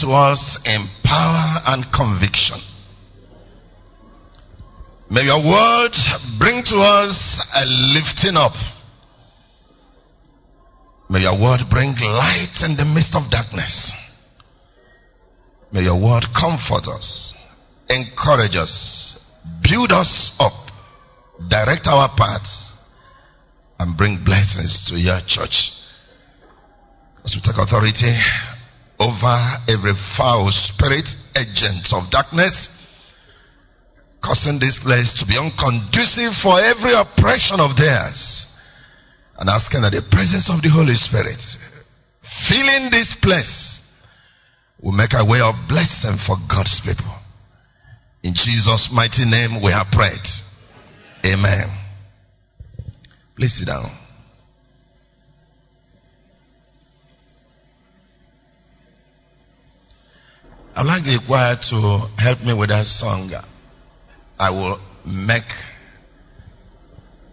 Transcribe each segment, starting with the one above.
to us in power and conviction. May your word bring to us a lifting up. May your word bring light in the midst of darkness. May your word comfort us, encourage us, build us up, direct our paths, and bring blessings to your church. As we take authority over every foul spirit, agent of darkness, causing this place to be unconducive for every oppression of theirs. And asking that the presence of the Holy Spirit, filling this place, will make a way of blessing for God's people. In Jesus' mighty name we have prayed. Amen. Please sit down. I'd like the choir to help me with that song. I will make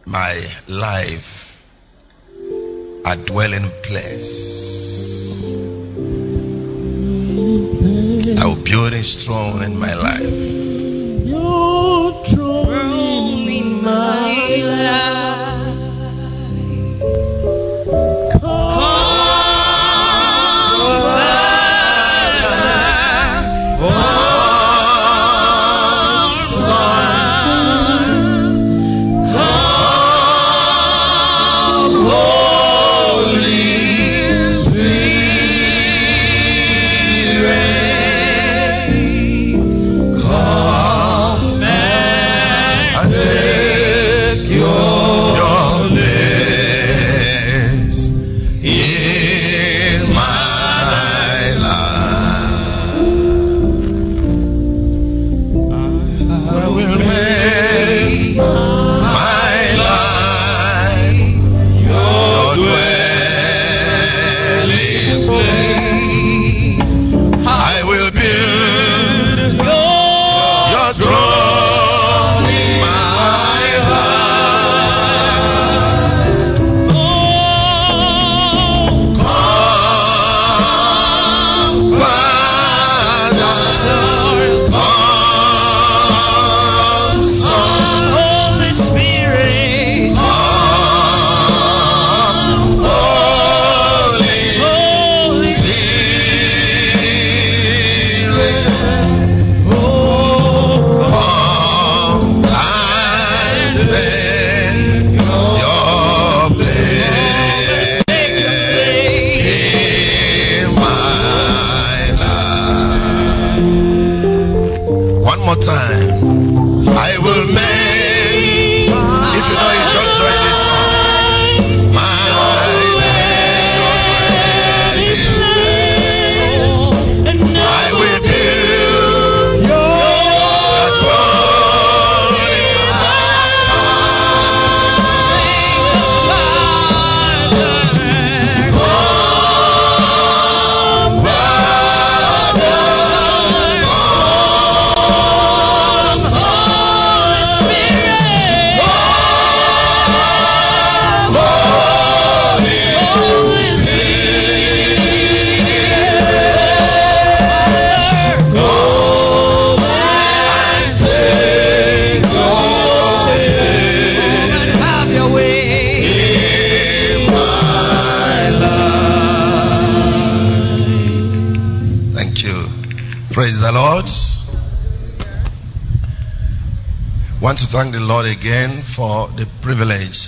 my life a dwelling place. I will build a throne in my life. Your throne in my life. want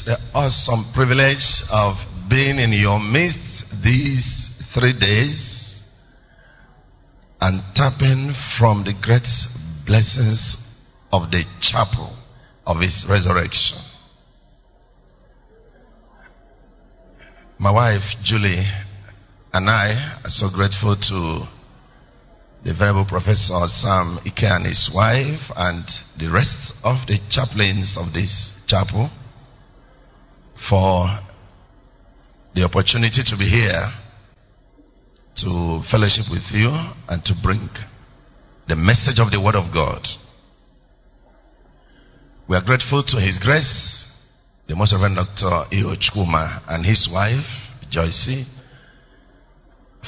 the awesome privilege of being in your midst these three days and tapping from the great blessings of the chapel of his resurrection. My wife Julie and I are so grateful to the venerable Professor Sam Ike and his wife, and the rest of the chaplains of this chapel for the opportunity to be here to fellowship with you and to bring the message of the Word of God. We are grateful to His grace, the Most Reverend Dr. Eo Chukwuma and his wife, Joyce,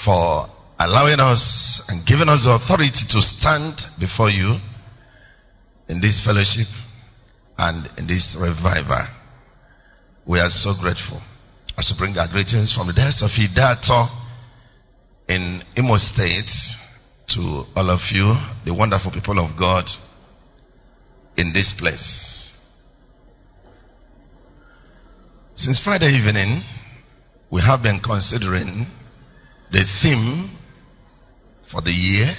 for allowing us and giving us the authority to stand before you in this fellowship and in this revival. We are so grateful. As we bring our greetings from the desk of Ideato in Imo State to all of you, the wonderful people of God in this place. Since Friday evening, we have been considering the theme for the year.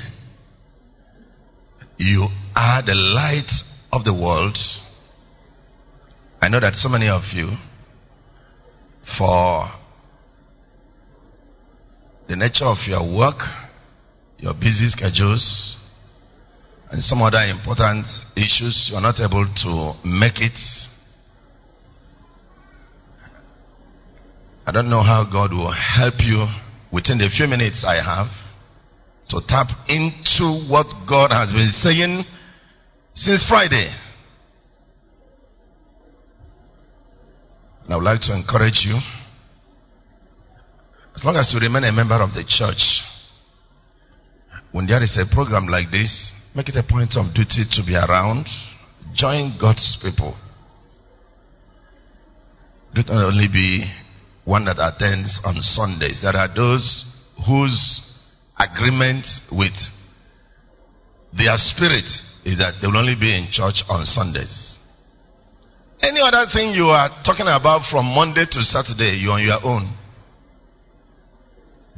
You are the light of the world. I know that so many of you, for the nature of your work, your busy schedules, and some other important issues, you are not able to make it. I don't know how God will help you within the few minutes I have to tap into what God has been saying since Friday. And I would like to encourage you, as long as you remain a member of the church, when there is a program like this, make it a point of duty to be around. Join God's people. Do not only be one that attends on Sundays. There are those whose agreement with their spirit is that they will only be in church on Sundays. Any other thing you are talking about from Monday to Saturday, you're on your own.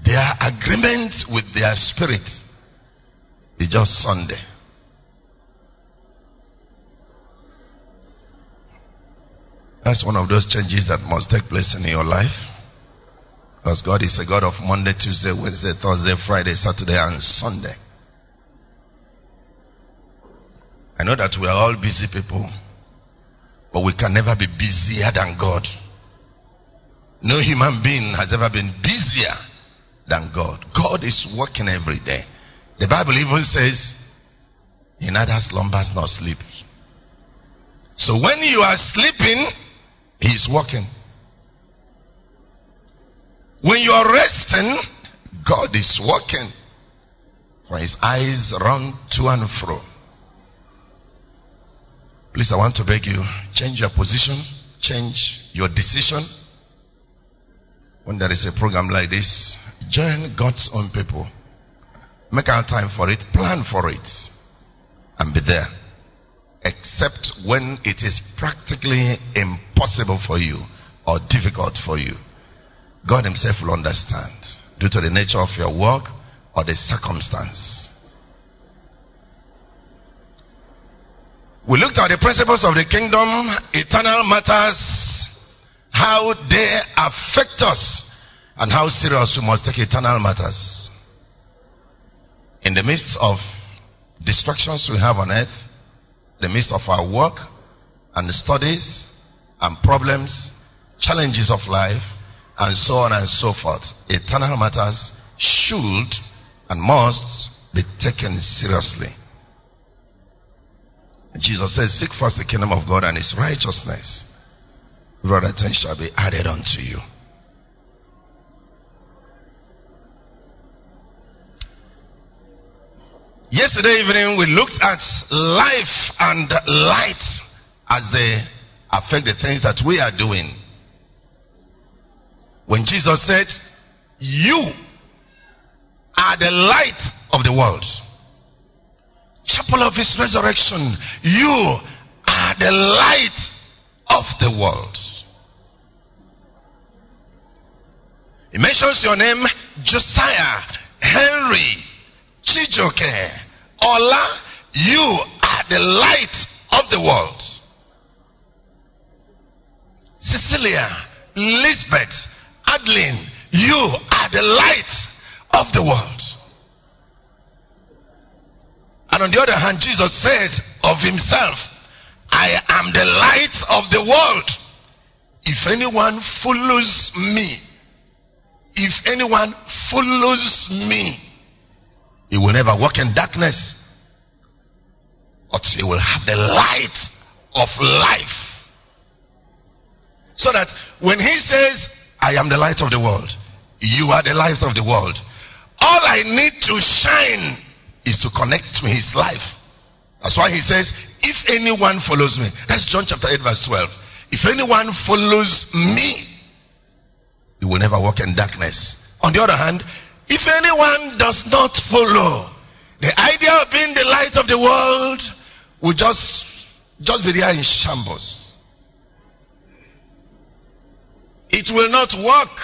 Their agreement with their spirit is just Sunday. That's one of those changes that must take place in your life. Because God is a God of Monday, Tuesday, Wednesday, Thursday, Friday, Saturday, and Sunday. I know that we are all busy people, but we can never be busier than God. No human being has ever been busier than God. God is working every day. The Bible even says, He neither slumbers nor sleeps. So when you are sleeping, He's working. When you are resting, God is working. For his eyes run to and fro. Please, I want to beg you, change your position, change your decision. When there is a program like this, join God's own people. Make our time for it, plan for it, and be there except when it is practically impossible for you or difficult for you. God Himself will understand due to the nature of your work or the circumstance. We looked at the principles of the kingdom, eternal matters, how they affect us, and how serious we must take eternal matters. In the midst of distractions we have on earth, the midst of our work and studies and problems, challenges of life, and so on and so forth. Eternal matters should and must be taken seriously. Jesus says, Seek first the kingdom of God and his righteousness. Rather things shall be added unto you. Yesterday evening, we looked at life and light as they affect the things that we are doing. When Jesus said, You are the light of the world, chapel of his resurrection, you are the light of the world. He mentions your name, Josiah, Henry, Chijioke, Ola, you are the light of the world. Cecilia, Lisbeth, Adeline, you are the light of the world. And on the other hand, Jesus said of himself, I am the light of the world. If anyone follows me, if anyone follows me, he will never walk in darkness, but he will have the light of life. So that when he says, I am the light of the world, you are the light of the world, All I need to shine is to connect to his life. That's why he says, if anyone follows me, that's John chapter 8, verse 12. If anyone follows me, he will never walk in darkness. On the other hand, if anyone does not follow, the idea of being the light of the world will just, just be there in shambles. It will not work.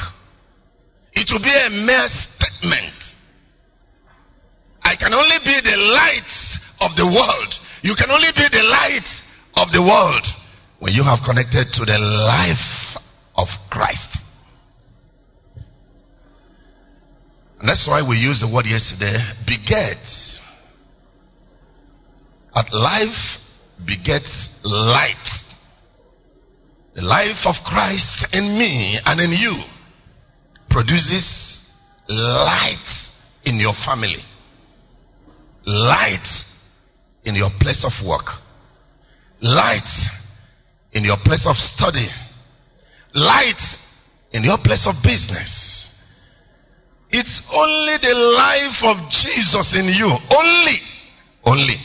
It will be a mere statement. I can only be the light of the world. You can only be the light of the world when you have connected to the life of Christ. And that's why we used the word yesterday begets. At life begets light. The life of Christ in me and in you produces light in your family, light in your place of work, light in your place of study, light in your place of business. It's only the life of Jesus in you. Only. Only.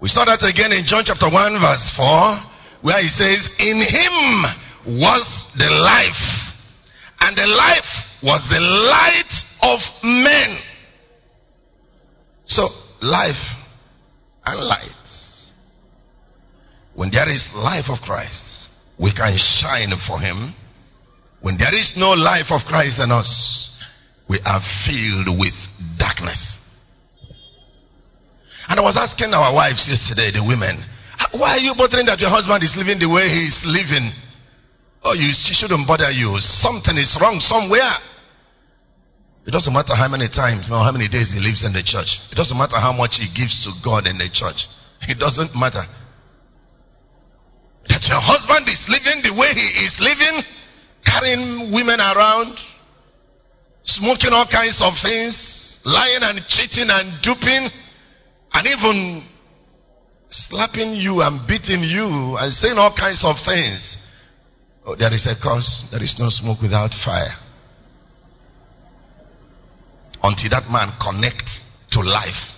We saw that again in John chapter 1 verse 4 where he says, In him was the life and the life was the light of men. So life and light. When there is life of Christ, we can shine for him when there is no life of Christ in us, we are filled with darkness. And I was asking our wives yesterday, the women, why are you bothering that your husband is living the way he is living? Oh, you she shouldn't bother you. Something is wrong somewhere. It doesn't matter how many times or how many days he lives in the church. It doesn't matter how much he gives to God in the church. It doesn't matter. That your husband is living the way he is living carrying women around, smoking all kinds of things, lying and cheating and duping, and even slapping you and beating you and saying all kinds of things. Oh, there is a cause. There is no smoke without fire. Until that man connects to life.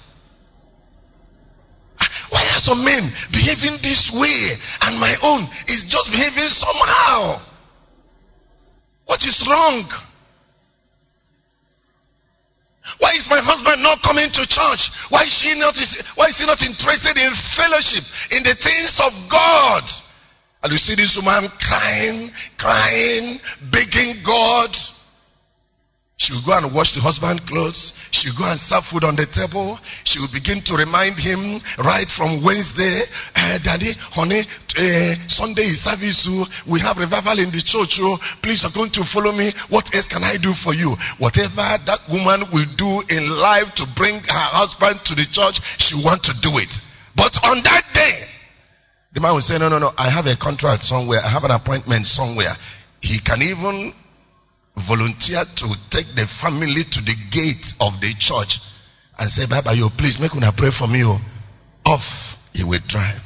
Ah, why are some men behaving this way and my own is just behaving somehow? What is wrong? Why is my husband not coming to church? Why is she not why is he not interested in fellowship, in the things of God? And you see this woman crying, crying, begging God. She will go and wash the husband's clothes. She will go and serve food on the table. She will begin to remind him right from Wednesday, uh, Daddy, honey, uh, Sunday is service. Oh. we have revival in the church. Oh. Please are going to follow me. What else can I do for you? Whatever that woman will do in life to bring her husband to the church, she want to do it. But on that day, the man will say, No, no, no, I have a contract somewhere. I have an appointment somewhere. He can even volunteered to take the family to the gate of the church and say, Baba, you please make una pray for me. Off, he will drive.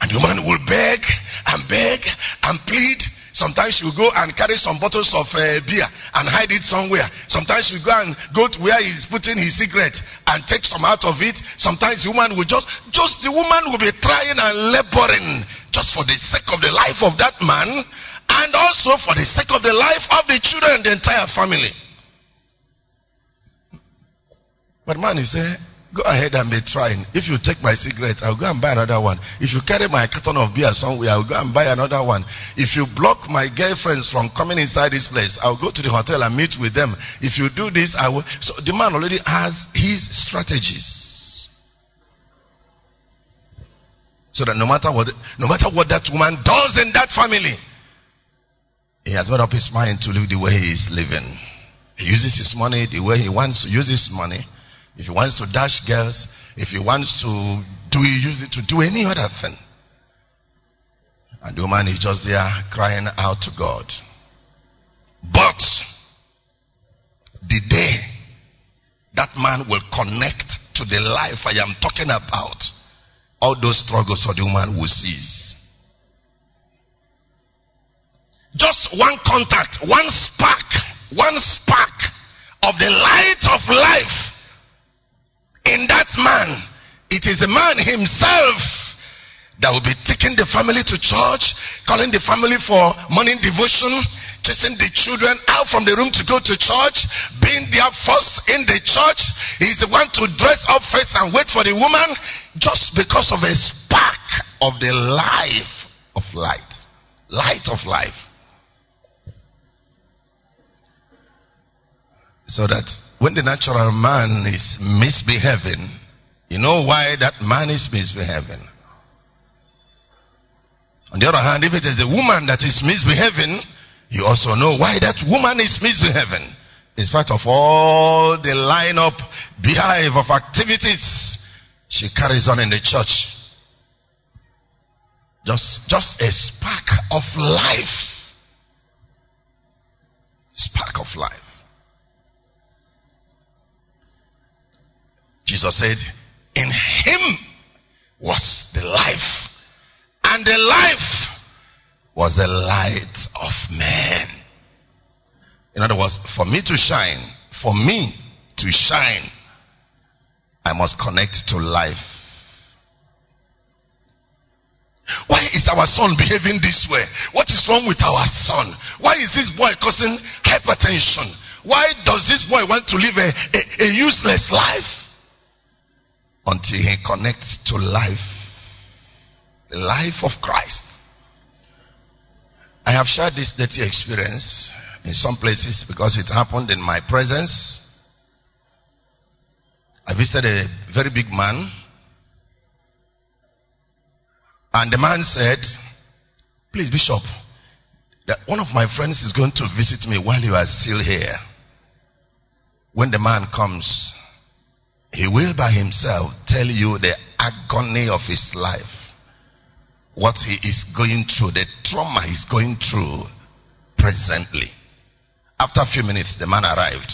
And the man will beg and beg and plead Sometimes you go and carry some bottles of uh, beer and hide it somewhere. Sometimes you go and go to where he's putting his cigarette and take some out of it. Sometimes the woman will just, just the woman will be trying and laboring just for the sake of the life of that man and also for the sake of the life of the children and the entire family. But man, he said, Go ahead and be trying. If you take my cigarette, I'll go and buy another one. If you carry my carton of beer somewhere, I'll go and buy another one. If you block my girlfriends from coming inside this place, I'll go to the hotel and meet with them. If you do this, I will. So the man already has his strategies. So that no matter what, no matter what that woman does in that family, he has made up his mind to live the way he is living. He uses his money the way he wants to use his money. If he wants to dash girls, if he wants to do use it to do any other thing. And the woman is just there crying out to God. But the day that man will connect to the life I am talking about, all those struggles of the woman will cease. just one contact, one spark, one spark of the light of life in that man, it is the man himself that will be taking the family to church, calling the family for morning devotion, chasing the children out from the room to go to church, being there first in the church. He's the one to dress up first and wait for the woman just because of a spark of the life of light. Light of life. So that when the natural man is misbehaving, you know why that man is misbehaving. On the other hand, if it is a woman that is misbehaving, you also know why that woman is misbehaving. In spite of all the lineup, beehive of activities she carries on in the church. Just, just a spark of life. Spark of life. Jesus said, In him was the life and the life was the light of man. In other words, for me to shine, for me to shine, I must connect to life. Why is our son behaving this way? What is wrong with our son? Why is this boy causing hypertension? Why does this boy want to live a, a, a useless life? Until he connects to life the life of Christ. I have shared this dirty experience in some places because it happened in my presence. I visited a very big man, and the man said, Please, Bishop, that one of my friends is going to visit me while you are still here. When the man comes, he will by himself tell you the agony of his life what he is going through, the trauma he's going through presently. After a few minutes, the man arrived.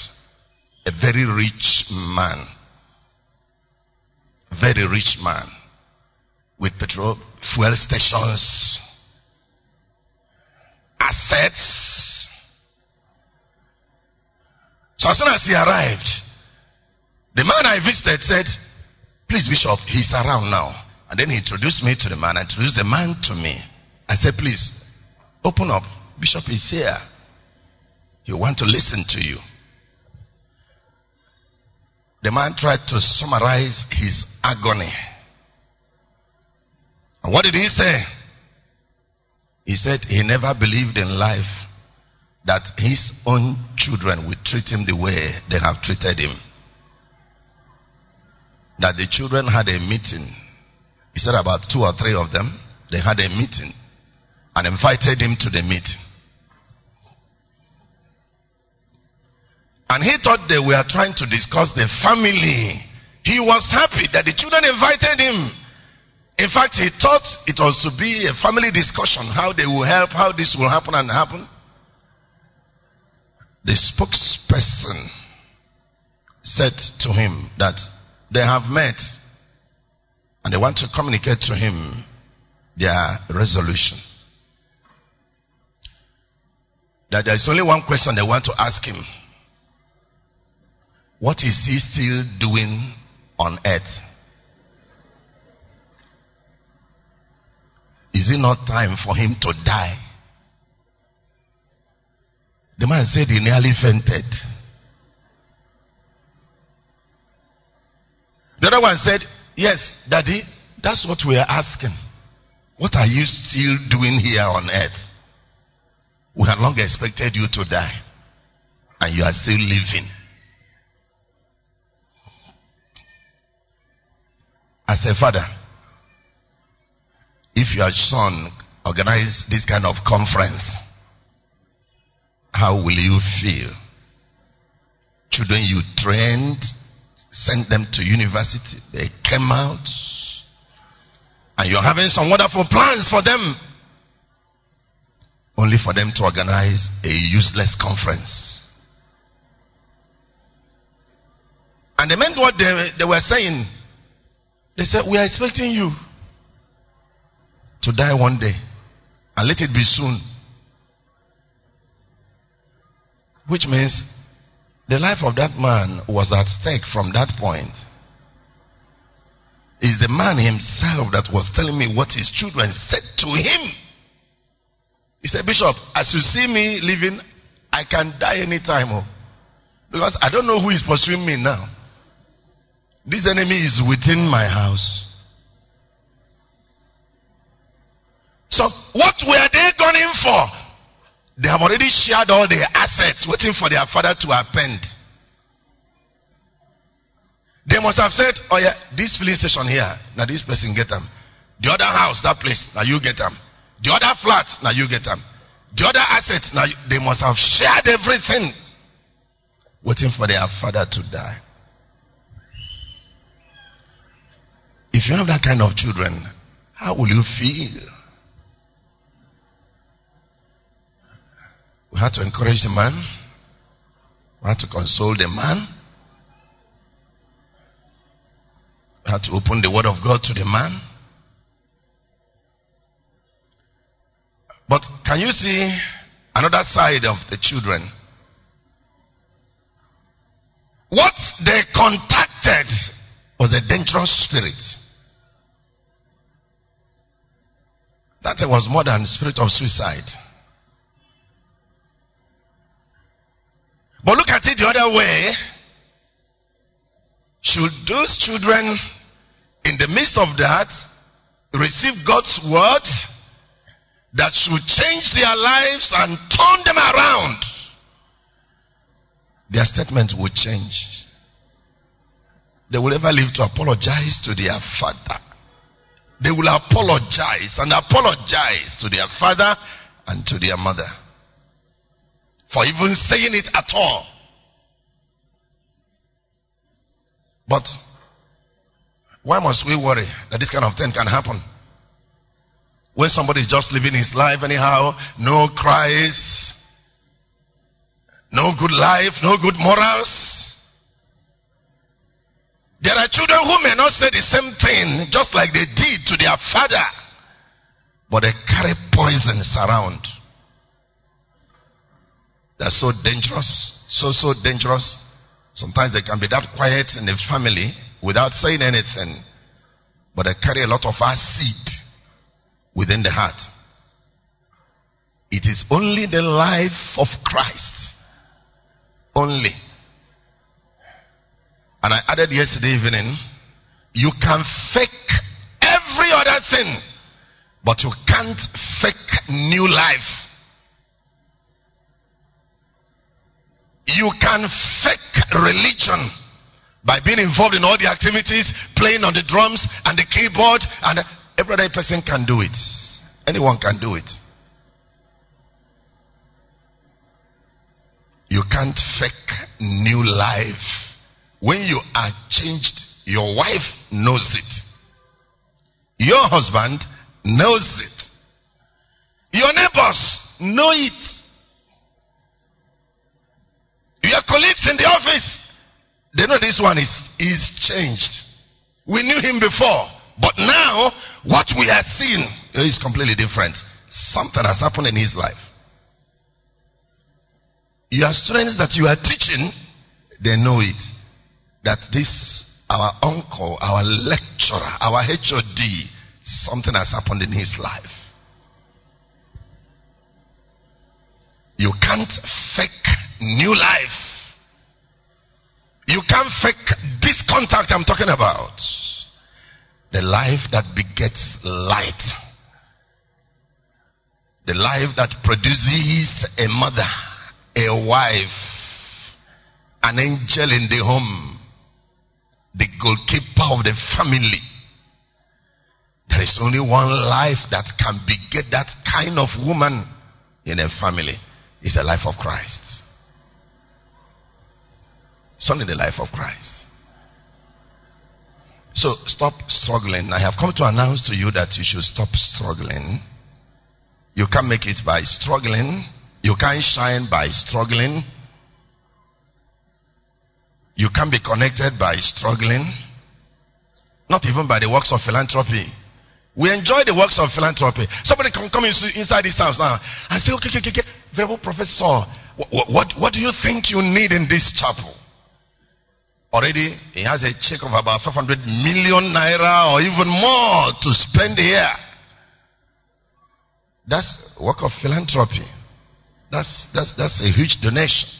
A very rich man. Very rich man. With petrol, fuel stations, assets. So as soon as he arrived, the man I visited said, Please, Bishop, he's around now. And then he introduced me to the man, I introduced the man to me. I said, please, open up. Bishop is here. He want to listen to you. The man tried to summarize his agony. And what did he say? He said he never believed in life that his own children would treat him the way they have treated him. That the children had a meeting he said about two or three of them, they had a meeting and invited him to the meeting. And he thought they were trying to discuss the family. He was happy that the children invited him. In fact, he thought it was to be a family discussion, how they will help, how this will happen and happen. The spokesperson said to him that they have met and they want to communicate to him their resolution. That there is only one question they want to ask him. What is he still doing on earth? Is it not time for him to die? The man said he nearly fainted. The other one said Yes, Daddy, that's what we are asking. What are you still doing here on earth? We had long expected you to die, and you are still living. As a father, if your son organize this kind of conference, how will you feel? Children you trained, sent them to university. They came out. And you're having some wonderful plans for them. Only for them to organize a useless conference. And they meant what they, they were saying. They said, We are expecting you to die one day. And let it be soon. Which means the life of that man was at stake from that point. It's the man himself that was telling me what his children said to him. He said, Bishop, as you see me living, I can die anytime. Oh, because I don't know who is pursuing me now. This enemy is within my house. So, what were they gunning for? They have already shared all their assets, waiting for their father to append. They must have said, Oh, yeah, this filling station here, now this person get them. The other house, that place, now you get them. The other flat, now you get them. The other assets, now you, they must have shared everything, waiting for their father to die. If you have that kind of children, how will you feel? We had to encourage the man. We had to console the man. We had to open the word of God to the man. But can you see another side of the children? What they contacted was a dangerous spirit. That was more than spirit of suicide. But look at it the other way. Should those children, in the midst of that, receive God's word that should change their lives and turn them around, their statement will change. They will never live to apologize to their father. They will apologize and apologize to their father and to their mother for even saying it at all. But why must we worry that this kind of thing can happen? When somebody is just living his life anyhow, no cries, no good life, no good morals. There are children who may not say the same thing just like they did to their father, but they carry poisons around. They're so dangerous, so, so dangerous. Sometimes they can be that quiet in the family without saying anything, but they carry a lot of acid within the heart. It is only the life of Christ. Only. And I added yesterday evening, you can fake every other thing, but you can't fake new life. You can fake religion by being involved in all the activities, playing on the drums and the keyboard, and every other person can do it. Anyone can do it. You can't fake new life. When you are changed, your wife knows it. Your husband knows it. Your neighbors know it. Your colleagues in the office, they know this one is, is changed. We knew him before, but now what we are seeing eh, is completely different. Something has happened in his life. Your students that you are teaching, they know it. That this, our uncle, our lecturer, our HOD, something has happened in his life. You can't fake new life. You can't fake this contact I'm talking about. The life that begets light. The life that produces a mother, a wife, an angel in the home, the goalkeeper of the family. There is only one life that can beget that kind of woman in a family. It's the life of Christ. It's in the life of Christ. So stop struggling. I have come to announce to you that you should stop struggling. You can't make it by struggling. You can't shine by struggling. You can't be connected by struggling. Not even by the works of philanthropy. We enjoy the works of philanthropy. Somebody can come inside this house now and say, okay, okay, okay, okay. Venerable Professor, What, what, what do you think you need in this chapel? Already, he has a check of about 500 million naira or even more to spend here. That's work of philanthropy. That's, that's, that's a huge donation.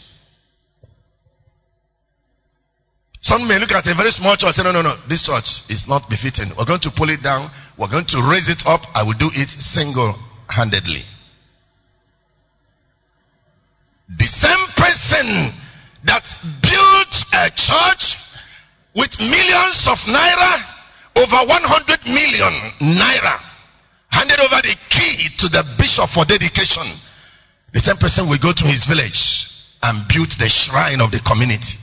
Some may look at a very small church and say, no, no, no, this church is not befitting. We're going to pull it down. We're going to raise it up. I will do it single handedly. The same person that built a church with millions of naira, over 100 million naira, handed over the key to the bishop for dedication. The same person will go to his village and build the shrine of the community.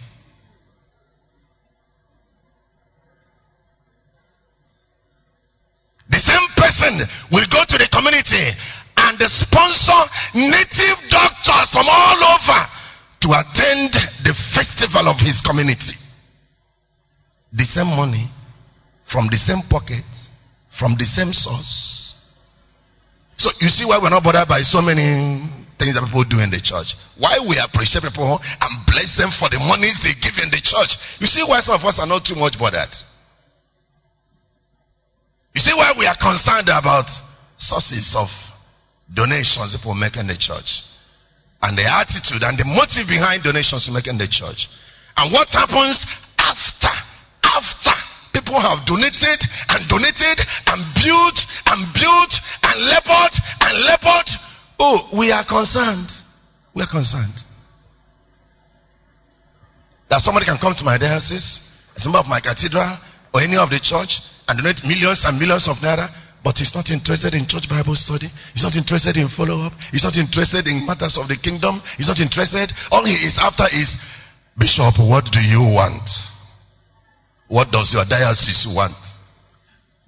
The same person will go to the community and sponsor native doctors from all over to attend festival of his community. The same money, from the same pocket, from the same source. So you see why we're not bothered by so many things that people do in the church. Why we appreciate people and bless them for the monies they give in the church. You see why some of us are not too much bothered. You see why we are concerned about sources of donations people make in the church. And the attitude and the motive behind donations you make in the church. And what happens after, after people have donated and donated and built and built and labored and labored. Oh, we are concerned. We are concerned. That somebody can come to my diocese, a member of my cathedral, or any of the church, and donate millions and millions of naira, but he's not interested in church Bible study. He's not interested in follow up. He's not interested in matters of the kingdom. He's not interested. All he is after is, Bishop, what do you want? What does your diocese want?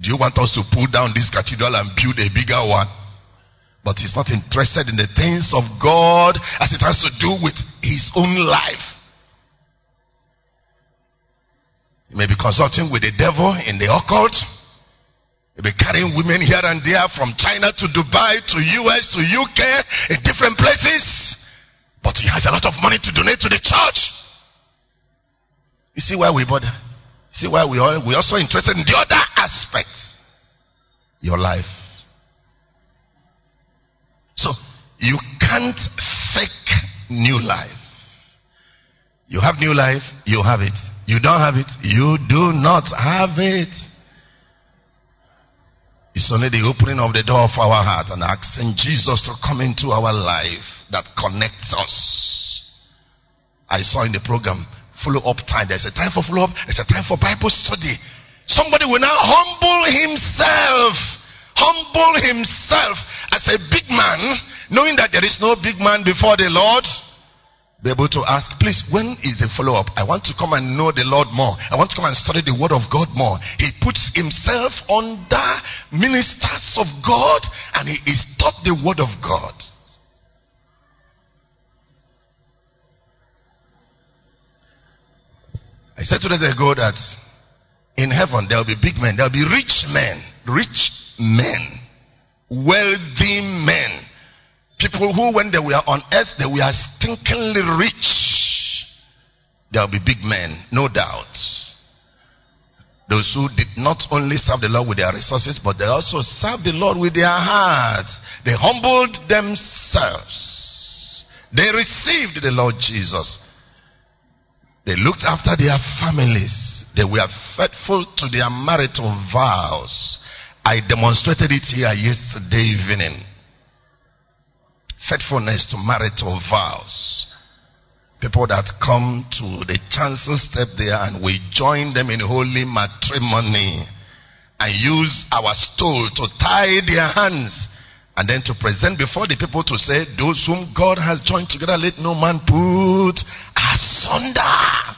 Do you want us to pull down this cathedral and build a bigger one? But he's not interested in the things of God as it has to do with his own life. He may be consulting with the devil in the occult. He'll be carrying women here and there from China to Dubai to US to UK in different places. But he has a lot of money to donate to the church. You see why we bother? See why we are we also interested in the other aspects. Your life. So you can't fake new life. You have new life, you have it. You don't have it, you do not have it. It's only the opening of the door of our heart and asking Jesus to come into our life that connects us. I saw in the program follow up time. There's a time for follow up, there's a time for Bible study. Somebody will now humble himself, humble himself as a big man, knowing that there is no big man before the Lord be able to ask, please, when is the follow up? I want to come and know the Lord more. I want to come and study the Word of God more. He puts himself under ministers of God and he is taught the Word of God. I said two days ago that in heaven there will be big men, there will be rich men, rich men, wealthy People who, when they were on earth, they were stinkingly rich. There'll be big men, no doubt. Those who did not only serve the Lord with their resources, but they also served the Lord with their hearts. They humbled themselves. They received the Lord Jesus. They looked after their families. They were faithful to their marital vows. I demonstrated it here yesterday evening faithfulness to marital vows. People that come to the chancel step there and we join them in holy matrimony and use our stole to tie their hands and then to present before the people to say, Those whom God has joined together, let no man put asunder.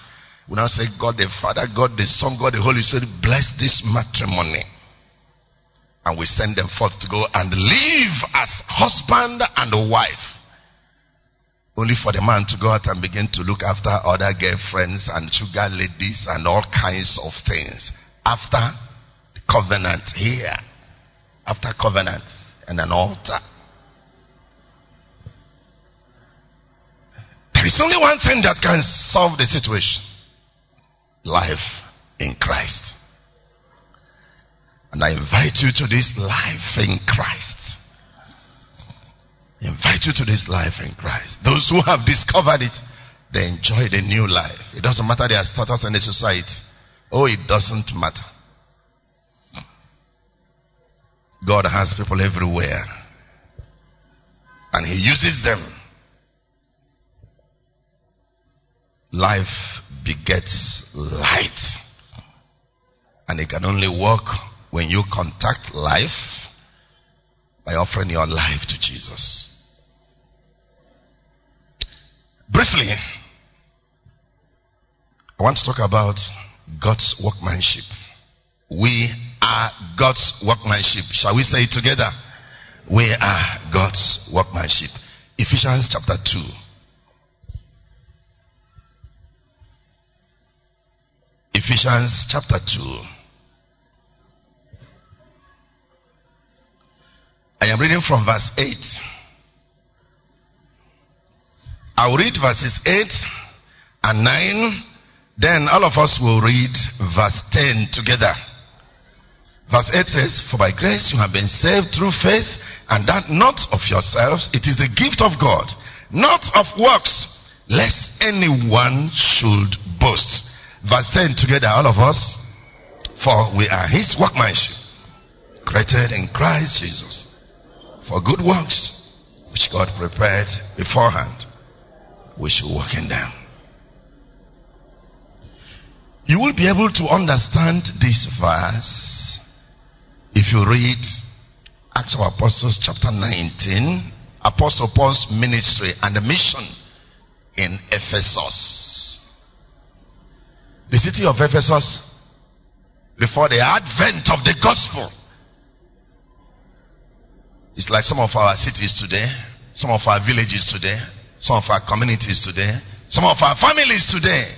We now say, God the Father, God the Son, God the Holy Spirit, bless this matrimony and we send them forth to go and live as husband and wife. Only for the man to go out and begin to look after other girlfriends and sugar ladies and all kinds of things. After the covenant here. After covenant and an altar. There is only one thing that can solve the situation life in Christ. And I invite you to this life in Christ. Invite you to this life in Christ. Those who have discovered it, they enjoy the new life. It doesn't matter their status in the society. Oh, it doesn't matter. God has people everywhere. And He uses them. Life begets light. And it can only work when you contact life by offering your life to Jesus. Briefly, I want to talk about God's workmanship. We are God's workmanship. Shall we say it together? We are God's workmanship. Ephesians chapter 2. Ephesians chapter 2. I am reading from verse 8. I'll read verses 8 and 9. Then all of us will read verse 10 together. Verse 8 says, For by grace you have been saved through faith, and that not of yourselves, it is a gift of God, not of works, lest anyone should boast. Verse 10 together, all of us. For we are his workmanship, created in Christ Jesus, for good works, which God prepared beforehand. We should walk in them. You will be able to understand this verse if you read Acts of Apostles chapter 19, Apostle Paul's ministry and the mission in Ephesus. The city of Ephesus, before the advent of the gospel, it's like some of our cities today, some of our villages today, some of our communities today, some of our families today.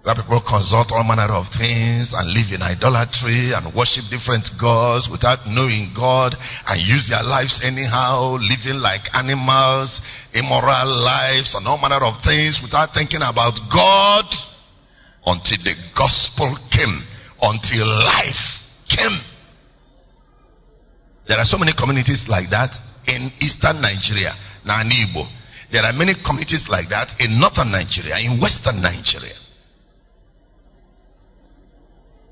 Where people consult all manner of things and live in idolatry and worship different gods without knowing God and use their lives anyhow, living like animals, immoral lives and all manner of things without thinking about God until the gospel came, until life came. There are so many communities like that in eastern Nigeria, Nanibo. There are many communities like that in northern Nigeria, in western Nigeria.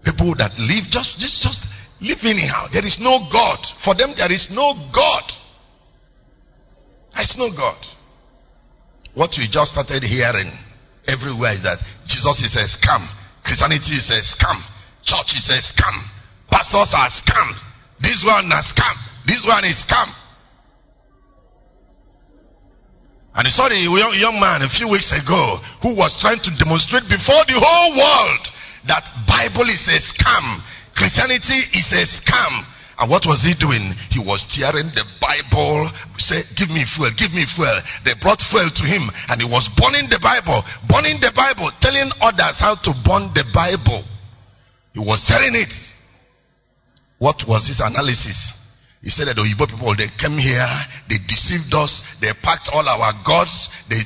People that live just, just, just live anyhow. There is no God. For them, there is no God. There is no God. What we just started hearing everywhere is that Jesus is a scam. Christianity is a scam. Church is a scam. Pastors are scam. This one is scam. This one is scam. And I saw the young, young man a few weeks ago who was trying to demonstrate before the whole world that Bible is a scam. Christianity is a scam. And what was he doing? He was tearing the Bible, say, give me fuel, give me fuel. They brought fuel to him and he was burning the Bible, burning the Bible, telling others how to burn the Bible. He was selling it. What was his analysis? He said that the Oyibo people, they came here, they deceived us, they packed all our gods, they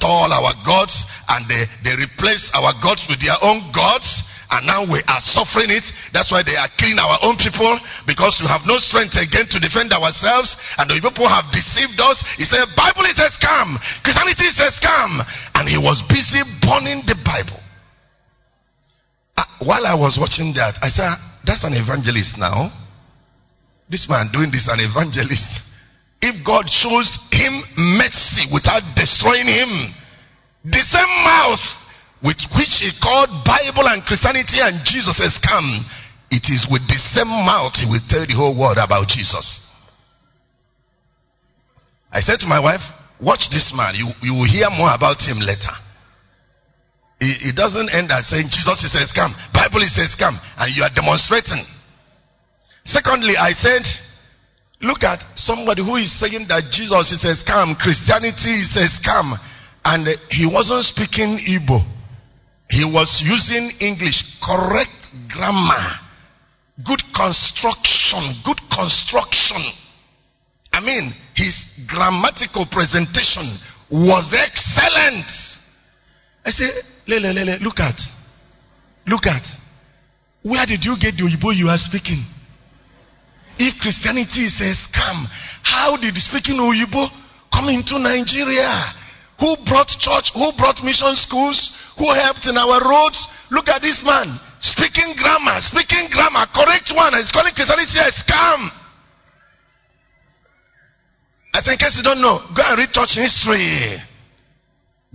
tore all our gods, and they, they replaced our gods with their own gods, and now we are suffering it. That's why they are killing our own people, because we have no strength again to defend ourselves, and the people have deceived us. He said, Bible is a scam, Christianity is a scam, and he was busy burning the while I was watching that, I said, that's an evangelist now. This man doing this, an evangelist. If God shows him mercy without destroying him, the same mouth with which he called Bible and Christianity and Jesus has come, it is with the same mouth he will tell the whole world about Jesus. I said to my wife, watch this man. You, you will hear more about him later. It, doesn't end as saying Jesus is a scam, Bible is a scam, and you are demonstrating. Secondly, I said, look at somebody who is saying that Jesus is a scam, Christianity is a scam, and he wasn't speaking Igbo. He was using English, correct grammar, good construction, good construction. I mean, his grammatical presentation was excellent. I say, Lele, Lele, look at. Look at. Where did you get the Oyibo you are speaking? If Christianity is a scam, how did speaking Oyibo come into Nigeria? Who brought church? Who brought mission schools? Who helped in our roads? Look at this man. Speaking grammar, speaking grammar, correct one. He's calling Christianity a scam. Say, in case you don't know, go and read church history.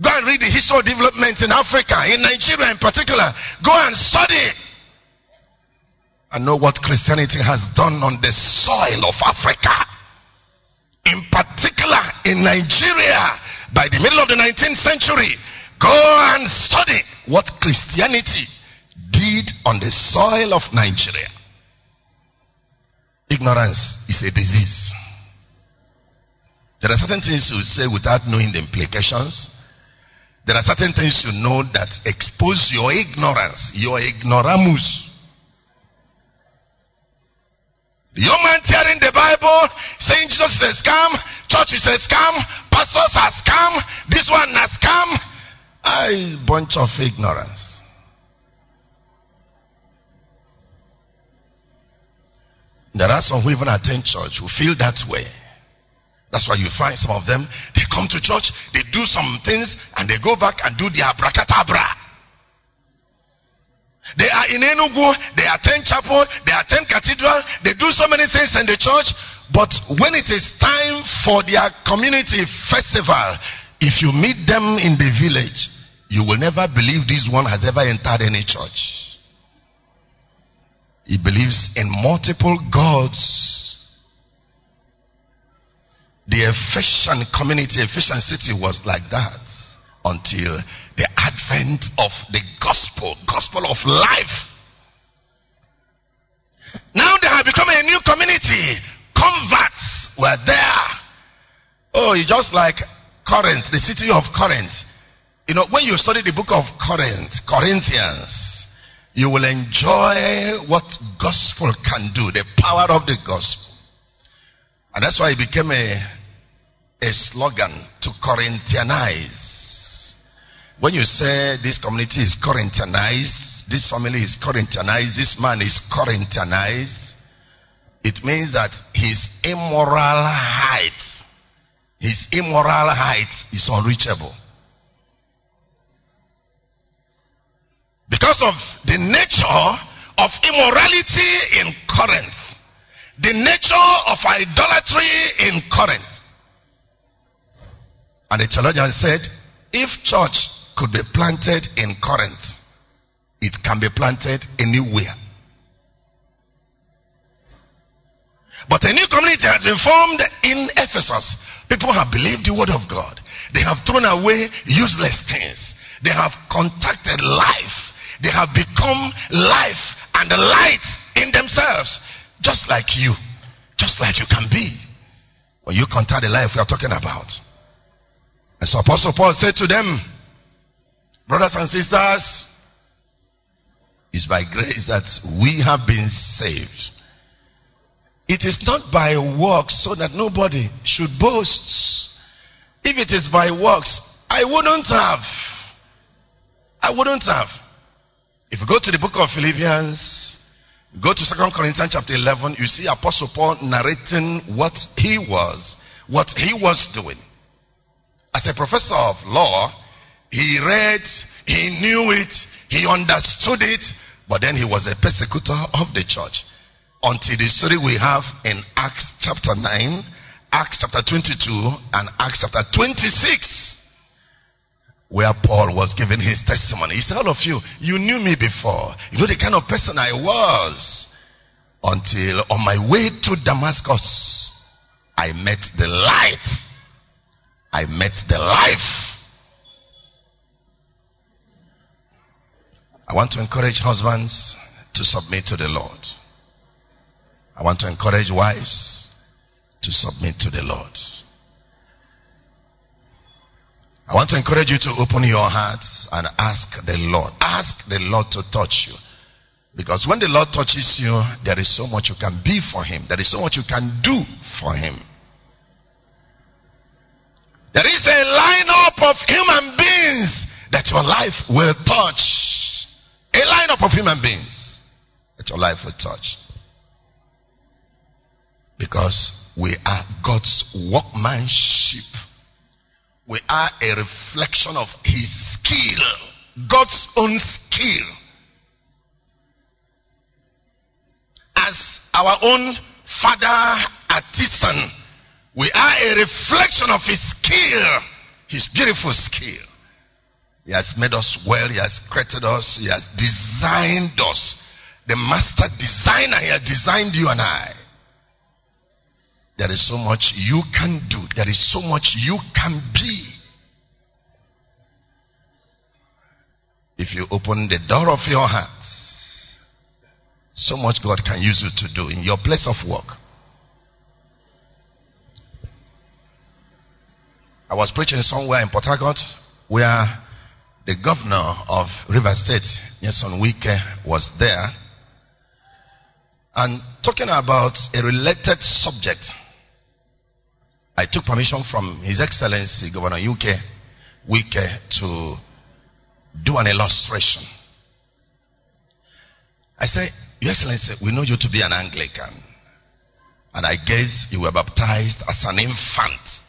Go and read the history of development in Africa, in Nigeria in particular. Go and study. And know what Christianity has done on the soil of Africa. In particular, in Nigeria, by the middle of the 19th century, go and study what Christianity did on the soil of Nigeria. Ignorance is a disease. There are certain things you say without knowing the implications. There are certain things you know that expose your ignorance, your ignoramus. The young man tearing the Bible, saying Jesus is a scam, church is a scam, pastors are scam, this one is scam. Ah, a bunch of ignorance. There are some who even attend church who feel that way. That's why you find some of them, they come to church, they do some things, and they go back and do their abracadabra. They are in Enugu, they attend chapel, they attend cathedral, they do so many things in the church, but when it is time for their community festival, if you meet them in the village, you will never believe this one has ever entered any church. He believes in multiple gods. The Ephesian community, Ephesian city was like that until the advent of the gospel, gospel of life. Now they have become a new community. Converts were there. Oh, it's just like Corinth, the city of Corinth. You know, when you study the book of Corinth, Corinthians, you will enjoy what gospel can do, the power of the gospel. And that's why it became a, a slogan to Corinthianize. When you say this community is Corinthianized, this family is Corinthianized, this man is Corinthianized, it means that his immoral height, his immoral height is unreachable. Because of the nature of immorality in Corinth, the nature of idolatry in Corinth. And the theologian said, if church could be planted in Corinth, it can be planted anywhere. But a new community has been formed in Ephesus. People have believed the word of God. They have thrown away useless things. They have contacted life they have become life and light in themselves, just like you, just like you can be. When you contact the life we are talking about. And so Apostle Paul said to them, Brothers and sisters, it's by grace that we have been saved. It is not by works so that nobody should boast. If it is by works, I wouldn't have. I wouldn't have. If you go to the book of Philippians, go to Second Corinthians chapter 11, you see Apostle Paul narrating what he was, what he was doing. As a professor of law, he read, he knew it, he understood it, but then he was a persecutor of the church. Until the story we have in Acts chapter 9, Acts chapter 22, and Acts chapter 26 where Paul was giving his testimony. He said, All of you, you knew me before. You know the kind of person I was. Until on my way to Damascus, I met the light. I met the life. I want to encourage husbands to submit to the Lord. I want to encourage wives to submit to the Lord. I want to encourage you to open your hearts and ask the Lord. Ask the Lord to touch you. Because when the Lord touches you, there is so much you can be for Him. There is so much you can do for Him. There is a lineup of human beings that your life will touch. A lineup of human beings that your life will touch. Because we are God's workmanship. We are a reflection of His skill, God's own skill. As our own Father artisan, we are a reflection of His skill, His beautiful skill. He has made us well, He has created us, He has designed us. The master designer, He has designed you and I. There is so much you can do. There is so much you can be. If you open the door of your heart, so much God can use you to do in your place of work. I was preaching somewhere in Port Harcourt where the governor of River State, Nyesom Wike, was there and talking about a related subject. I took permission from His Excellency Governor UK Wike to do an illustration. I said, Your Excellency, we know you to be an Anglican. And I guess you were baptized as an infant.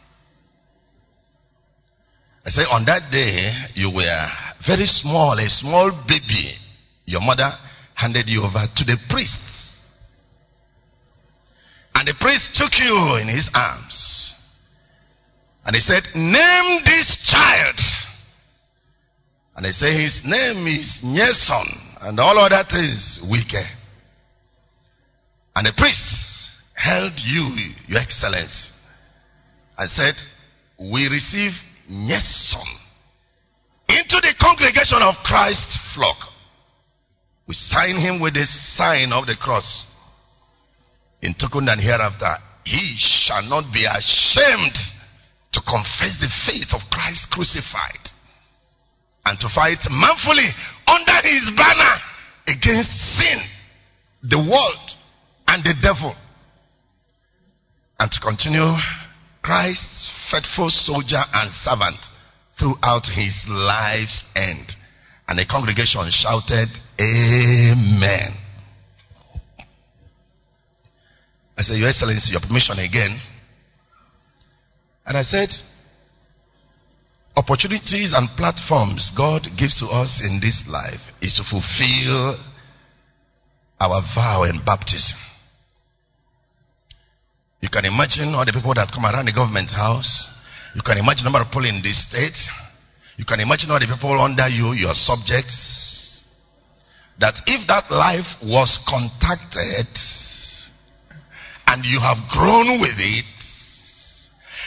I say, On that day, you were very small, a small baby. Your mother handed you over to the priests. And the priest took you in his arms. And he said, Name this child. And they say his name is Nyesom, and all other things Wike. And the priest held you, your excellency, and said, We receive Nyesom into the congregation of Christ's flock. We sign him with the sign of the cross. In token and hereafter, he shall not be ashamed to confess the faith of Christ crucified and to fight manfully under his banner against sin, the world, and the devil. And to continue Christ's faithful soldier and servant throughout his life's end. And the congregation shouted, Amen. I said, Your Excellency, your permission again. And I said, opportunities and platforms God gives to us in this life is to fulfill our vow in baptism. You can imagine all the people that come around the government house. You can imagine the number of people in this state. You can imagine all the people under you, your subjects. That if that life was contacted and you have grown with it,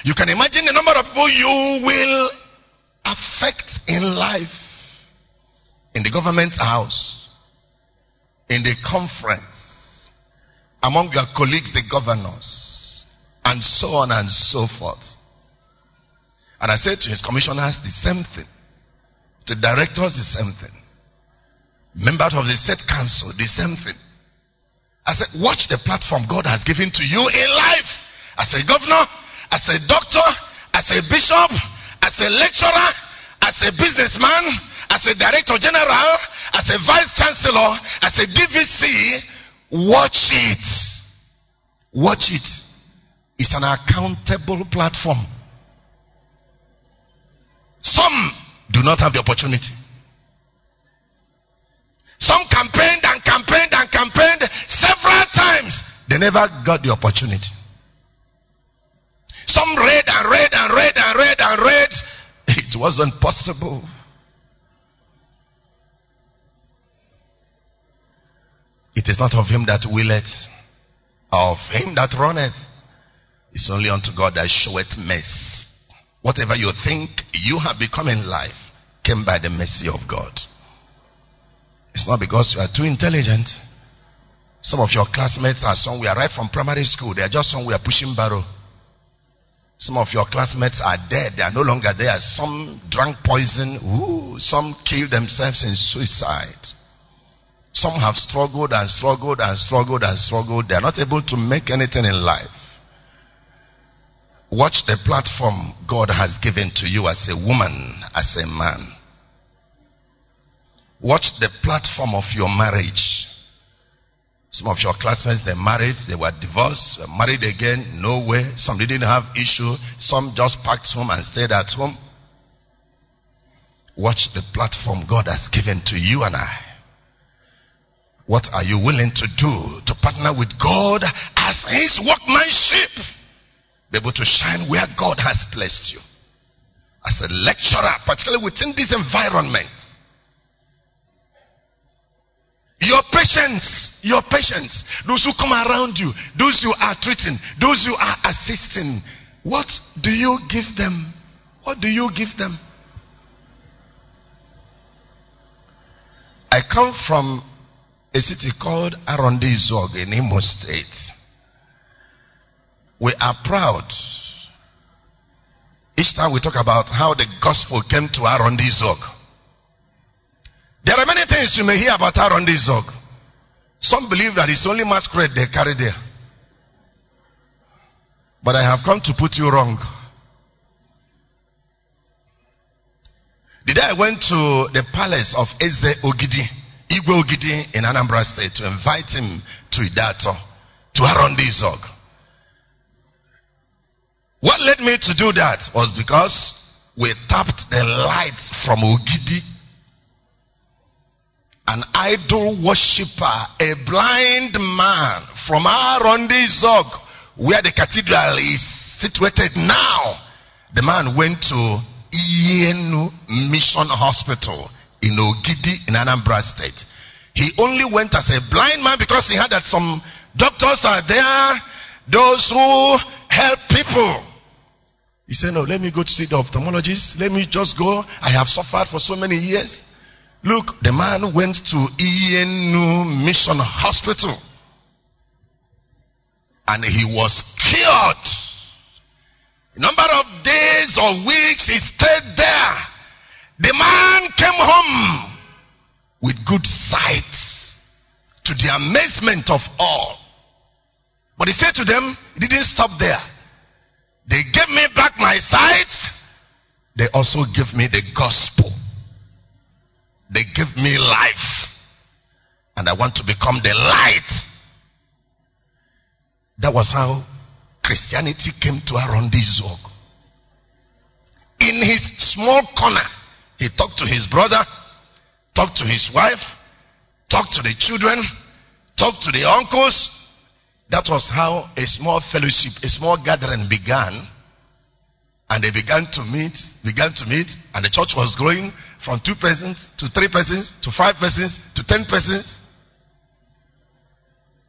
you can imagine the number of people you will affect in life, in the government house, in the conference, among your colleagues, the governors, and so on and so forth. And I said to his commissioners the same thing, to directors the same thing, members of the state council the same thing. I said, watch the platform God has given to you in life as a governor as a doctor, as a bishop, as a lecturer, as a businessman, as a director general, as a vice chancellor, as a DVC, watch it. Watch it. It's an accountable platform. Some do not have the opportunity. Some campaigned and campaigned and campaigned several times. They never got the opportunity. Some read and read and read and read and read. It wasn't possible. It is not of him that willeth, of him that runneth. It's only unto God that showeth mercy. Whatever you think you have become in life came by the mercy of God. It's not because you are too intelligent. Some of your classmates are somewhere right from primary school. They are just somewhere pushing barrow. Some of your classmates are dead. They are no longer there. Some drank poison. Ooh, some killed themselves in suicide. Some have struggled and struggled and struggled and struggled. They are not able to make anything in life. Watch the platform God has given to you as a woman, as a man. Watch the platform of your marriage. Some of your classmates, they married, they were divorced, married again, no way. Some didn't have issue. Some just packed home and stayed at home. Watch the platform God has given to you and I. What are you willing to do to partner with God as His workmanship? Be able to shine where God has placed you. As a lecturer, particularly within this environment. Your patience, your patience, those who come around you, those you are treating, those you are assisting, what do you give them? What do you give them? I come from a city called Arondizuogu in Imo State. We are proud. Each time we talk about how the gospel came to Arondizuogu. There are many things you may hear about Arondizuogu. Some believe that it's only masquerade they carry there. But I have come to put you wrong. The day I went to the palace of Eze Ogidi, Igwe Ogidi in Anambra State to invite him to Ideato, to Arondizuogu. What led me to do that was because we tapped the light from Ogidi. An idol worshiper, a blind man from Arondizuogu, where the cathedral is situated now. The man went to Iyienu Mission Hospital in Ogidi in Anambra State. He only went as a blind man because he heard that some doctors are there, those who help people. He said, No, let me go to see the ophthalmologist. Let me just go. I have suffered for so many years. Look, the man went to Iyienu Mission Hospital and he was cured. Number of days or weeks he stayed there. The man came home with good sight to the amazement of all. But he said to them, he didn't stop there. They gave me back my sight. They also gave me the gospel. They gave me life. And I want to become the light. That was how Christianity came to Arondizuogu. In his small corner, he talked to his brother, talked to his wife, talked to the children, talked to the uncles. That was how a small fellowship, a small gathering began. And they began to meet, began to meet, and the church was growing from two persons to three persons to five persons to ten persons.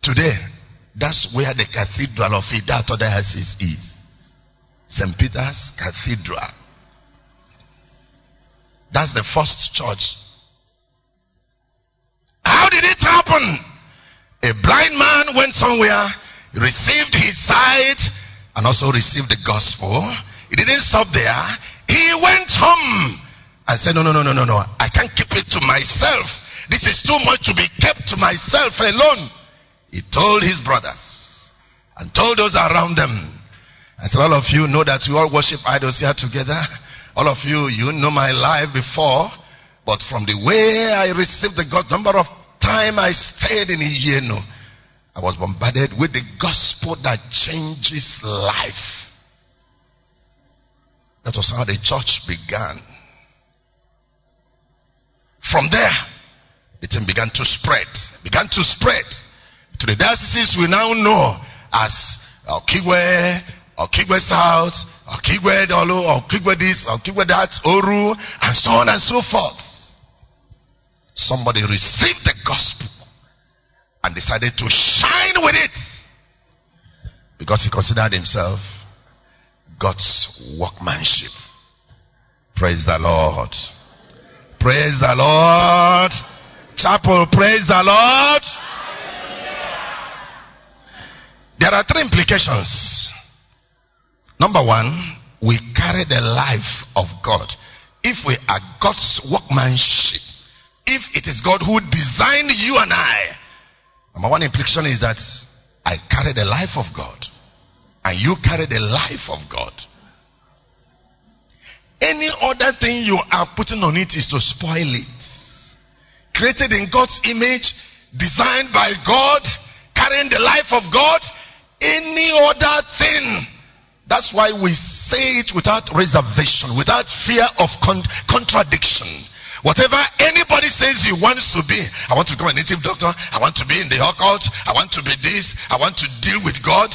Today, that's where the cathedral of Ideato Diocese is. St. Peter's Cathedral. That's the first church. How did it happen? A blind man went somewhere, received his sight, and also received the gospel. He didn't stop there. He went home and said, No, no, no, no, no, no. I can't keep it to myself. This is too much to be kept to myself alone. He told his brothers and told those around them. I said, All of you know that we all worship idols here together. All of you, you know my life before. But from the way I received the God, number of time I stayed in Iyienu, I was bombarded with the gospel that changes life. That was how the church began. From there, the thing began to spread. Began to spread to the dioceses we now know as Okigwe, Okigwe South, Okigwe Dolo, Okigwe this, Okigwe that, Oru, and so on and so forth. Somebody received the gospel and decided to shine with it because he considered himself God's workmanship. Praise the Lord. Praise the Lord. Chapel, praise the Lord. There are three implications. Number one, we carry the life of God. If we are God's workmanship, if it is God who designed you and I, number one implication is that I carry the life of God. And you carry the life of God. Any other thing you are putting on it is to spoil it. Created in God's image, designed by God, carrying the life of God. Any other thing. That's why we say it without reservation, without fear of con- contradiction. Whatever anybody says he wants to be, I want to become a native doctor, I want to be in the occult, I want to be this, I want to deal with God.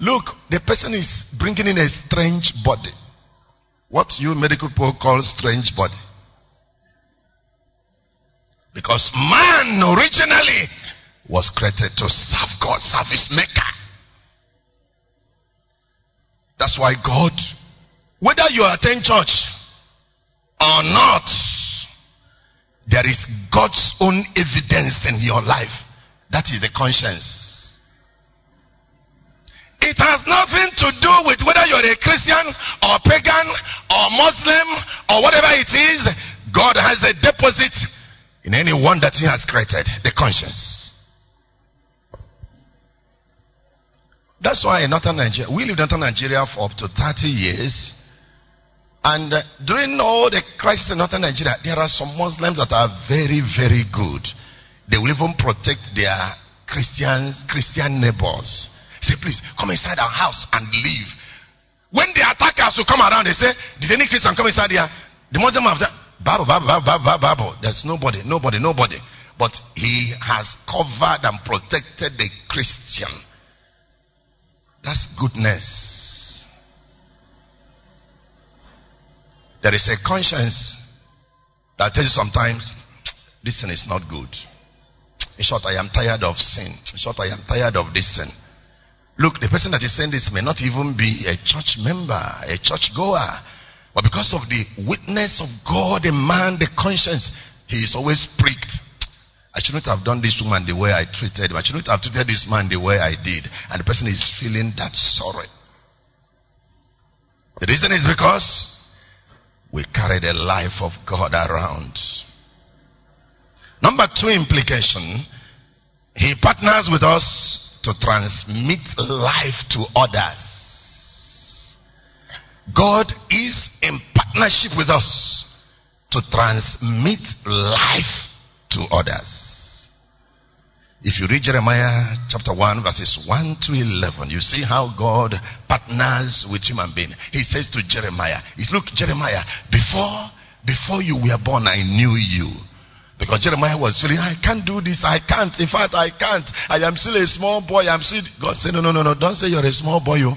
Look, the person is bringing in a strange body. What you medical people call strange body. Because man originally was created to serve God, serve his maker. That's why God, whether you attend church or not, there is God's own evidence in your life. That is the conscience. It has nothing to do with whether you're a Christian or pagan or Muslim or whatever it is. God has a deposit in anyone that He has created, the conscience. That's why in northern Nigeria, we lived in northern Nigeria for up to 30 years. And uh, during all the crisis in northern Nigeria, there are some Muslims that are very, very good. They will even protect their Christians, Christian neighbors. Say, please come inside our house and leave. When the attackers will come around, they say, Did any Christian come inside here? The Muslim have said, Bible, Bible, Bible, Bible, Bible. There's nobody, nobody, nobody. But he has covered and protected the Christian. That's goodness. There is a conscience that tells you sometimes, this sin is not good. In short, I am tired of sin. In short, I am tired of this sin. Look, the person that is saying this may not even be a church member, a church goer. But because of the witness of God, a man, the conscience, he is always pricked. I shouldn't have done this woman the way I treated him. I shouldn't have treated this man the way I did. And the person is feeling that sorrow. The reason is because we carry the life of God around. Number two implication, he partners with us to transmit life to others. God is in partnership with us to transmit life to others. If you read Jeremiah chapter 1 verses 1 to 11, you see how God partners with human being. He says to Jeremiah, "He's look Jeremiah, before before you were born I knew you." Because Jeremiah was feeling, I can't do this. I can't. In fact, I can't. I am still a small boy. I'm still. God said, No, no, no, no. Don't say you're a small boy. You.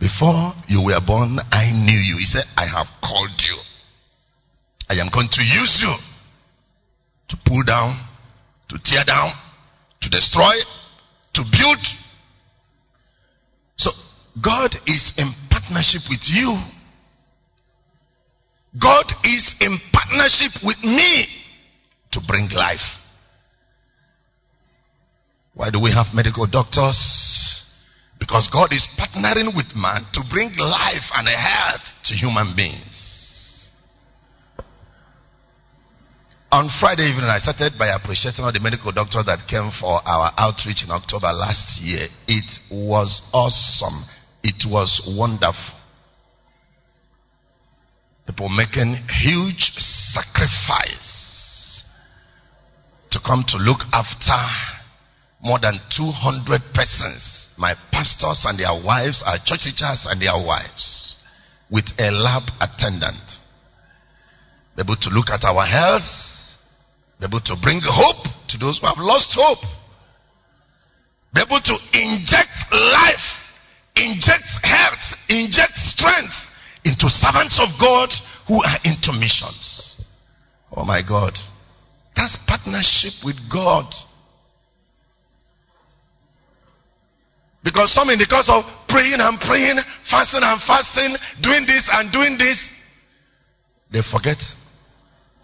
Before you were born, I knew you. He said, I have called you. I am going to use you to pull down, to tear down, to destroy, to build. So, God is in partnership with you. God is in partnership with me to bring life. Why do we have medical doctors? Because God is partnering with man to bring life and health to human beings. On Friday evening, I started by appreciating all the medical doctors that came for our outreach in October last year. It was awesome. It was wonderful. People making huge sacrifice to come to look after more than 200 persons. My pastors and their wives, our church teachers and their wives, with a lab attendant. Able to look at our health, be able to bring hope to those who have lost hope, be able to inject life, inject health, inject strength into servants of God who are into missions. Oh my God. That's partnership with God. Because some in the course of praying and praying, fasting and fasting, doing this and doing this, they forget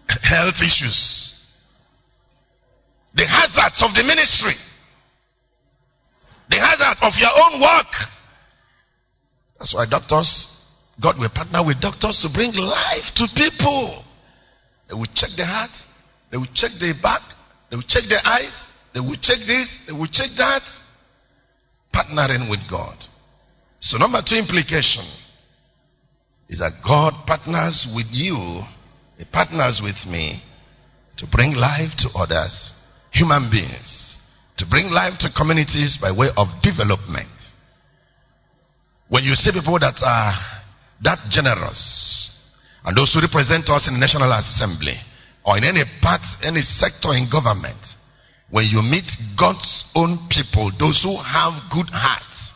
health issues. The hazards of the ministry. The hazards of your own work. That's why doctors, God will partner with doctors to bring life to people. They will check the heart, they will check the back. They will check the eyes. They will check this. They will check that. Partnering with God. So, number two implication is that God partners with you, He partners with me to bring life to others, human beings, to bring life to communities by way of development. When you see people that are that generous, and those who represent us in the National Assembly, or in any part, any sector in government, when you meet God's own people, those who have good hearts,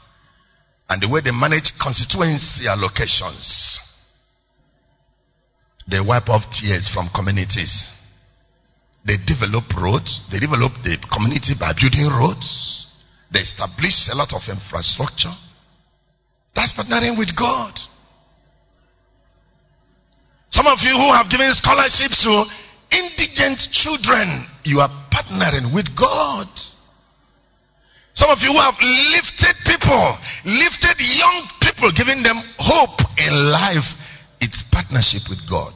and the way they manage constituency allocations, they wipe off tears from communities. They develop roads. They develop the community by building roads. They establish a lot of infrastructure. That's partnering with God. Some of you who have given scholarships to indigent children, you are partnering with God. Some of you who have lifted people, lifted young people, giving them hope in life, it's partnership with God.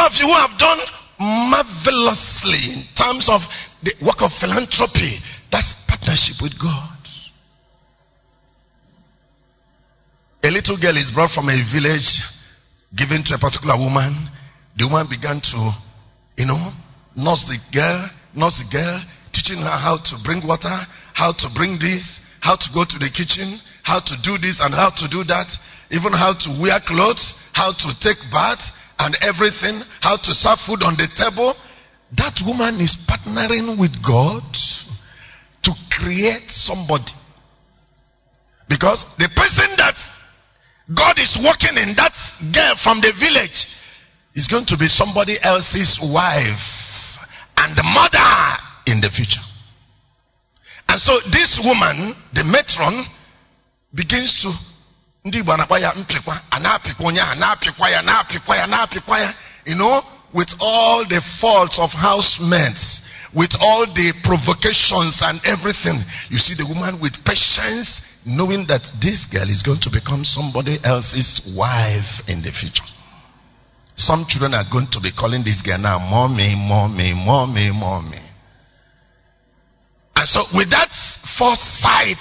Of you who have done marvelously in terms of the work of philanthropy, that's partnership with God. A little girl is brought from a village, given to a particular woman. The woman began to, you know, nurse the girl, nurse the girl, teaching her how to bring water, how to bring this, how to go to the kitchen, how to do this and how to do that, even how to wear clothes, how to take bath, and everything, how to serve food on the table, that woman is partnering with God to create somebody. Because the person that God is working in that girl from the village is going to be somebody else's wife and mother in the future. And so this woman, the matron, begins to ndị igbo ya mpịkwa a na-apịkwa onye ahụ na-apịkwa ya na-apịkwa ya na-apịkwa ya. You know with all the faults of housemates with all the provocations and everything you see the woman with patience knowing that this girl is going to become somebody else's wife in the future. Some children are going to be calling this girl now mommy mommy mommy mommy. And so with that foresight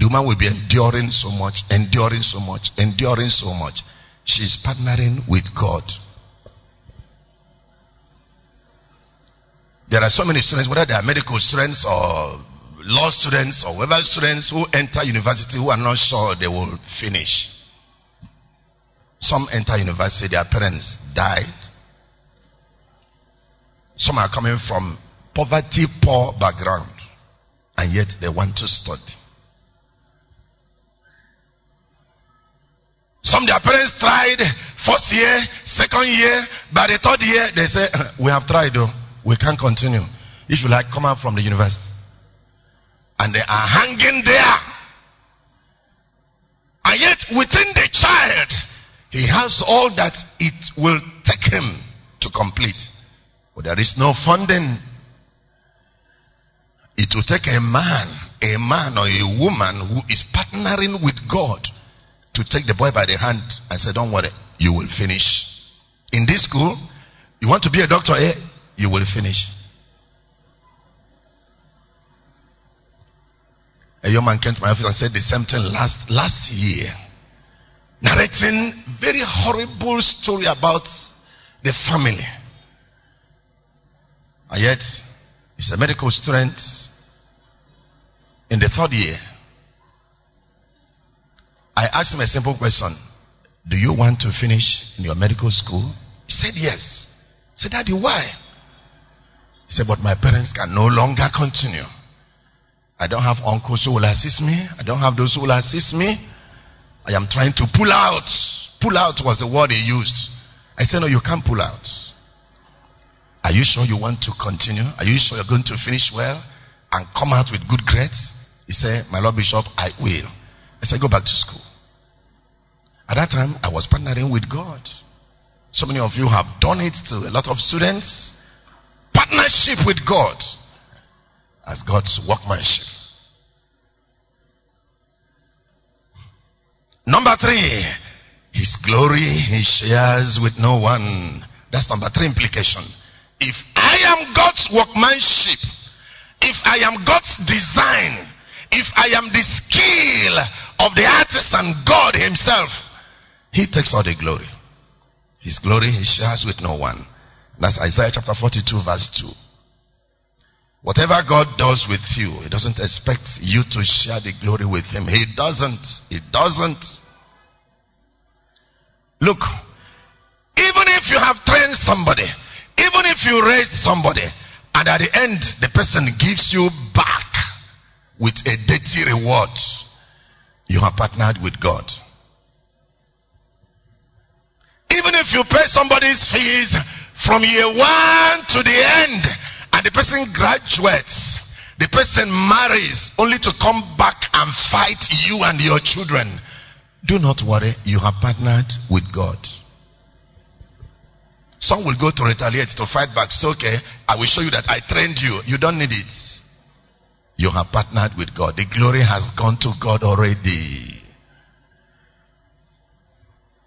the woman will be enduring so much, enduring so much, enduring so much. She's partnering with God. There are so many students, whether they are medical students or law students or whatever students who enter university who are not sure they will finish. Some enter university, their parents died. Some are coming from poverty, poor background, and yet they want to study. Some of their parents tried first year, second year, by the third year, they say, eh, We have tried though. We can't continue. If you like, come out from the university. And they are hanging there. And yet, within the child, he has all that it will take him to complete. But there is no funding. It will take a man, a man or a woman who is partnering with God to take the boy by the hand and say, Don't worry, you will finish. In this school, you want to be a doctor, eh? You will finish. A young man came to my office and said the same thing last last year, narrating very horrible story about the family. And yet, he's a medical student in the third year. I asked him a simple question. Do you want to finish in your medical school? He said yes. I said, Daddy, why? He said, but my parents can no longer continue. I don't have uncles who will assist me. I don't have those who will assist me. I am trying to pull out. Pull out was the word he used. I said, no, you can't pull out. Are you sure you want to continue? Are you sure you're going to finish well and come out with good grades? He said, my Lord Bishop, I will. I said, go back to school. At that time, I was partnering with God. So many of you have done it to a lot of students. Partnership with God as God's workmanship. Number three, His glory He shares with no one. That's number three implication. If I am God's workmanship, if I am God's design, If I am the skill of the artisan, God Himself, He takes all the glory. His glory He shares with no one. That's Isaiah chapter 42, verse 2. Whatever God does with you, He doesn't expect you to share the glory with Him. He doesn't. He doesn't. Look, even if you have trained somebody, even if you raised somebody, and at the end the person gives you back with a dirty reward, you have partnered with God. Even if you pay somebody's fees from year one to the end, and the person graduates, the person marries only to come back and fight you and your children. Do not worry, you have partnered with God. Some will go to retaliate, to fight back. So, okay, I will show you that I trained you. You don't need it. You have partnered with God. The glory has gone to God already.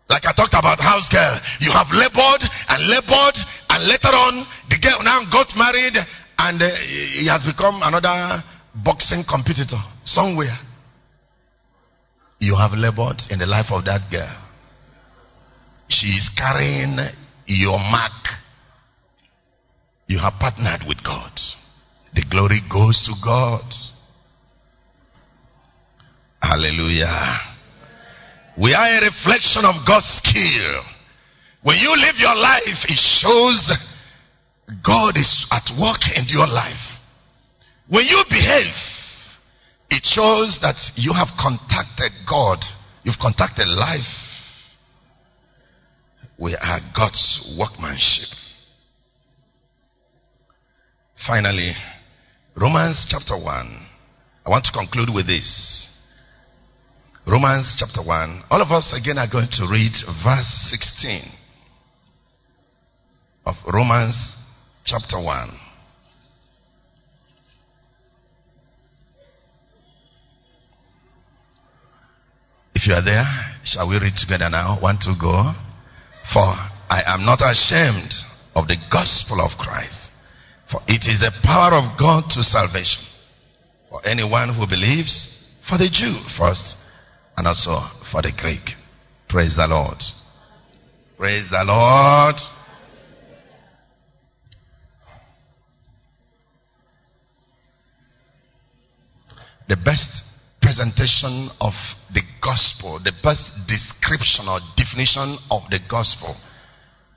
Like I talked about house girl. You have labored and labored and later on the girl now got married and uh, he has become another boxing competitor somewhere. You have labored in the life of that girl. She is carrying your mark. You have partnered with God. The glory goes to God. Hallelujah. We are a reflection of God's skill. When you live your life, it shows God is at work in your life. When you behave, it shows that you have contacted God. You've contacted life. We are God's workmanship. Finally, Romans chapter 1. I want to conclude with this. Romans chapter 1. All of us again are going to read verse 16 of Romans chapter 1. If you are there, shall we read together now? One, two, go. For I am not ashamed of the gospel of Christ, for it is the power of God to salvation for anyone who believes, for the Jew first and also for the Greek. Praise the Lord. Praise the Lord. The best presentation of the gospel, the best description or definition of the gospel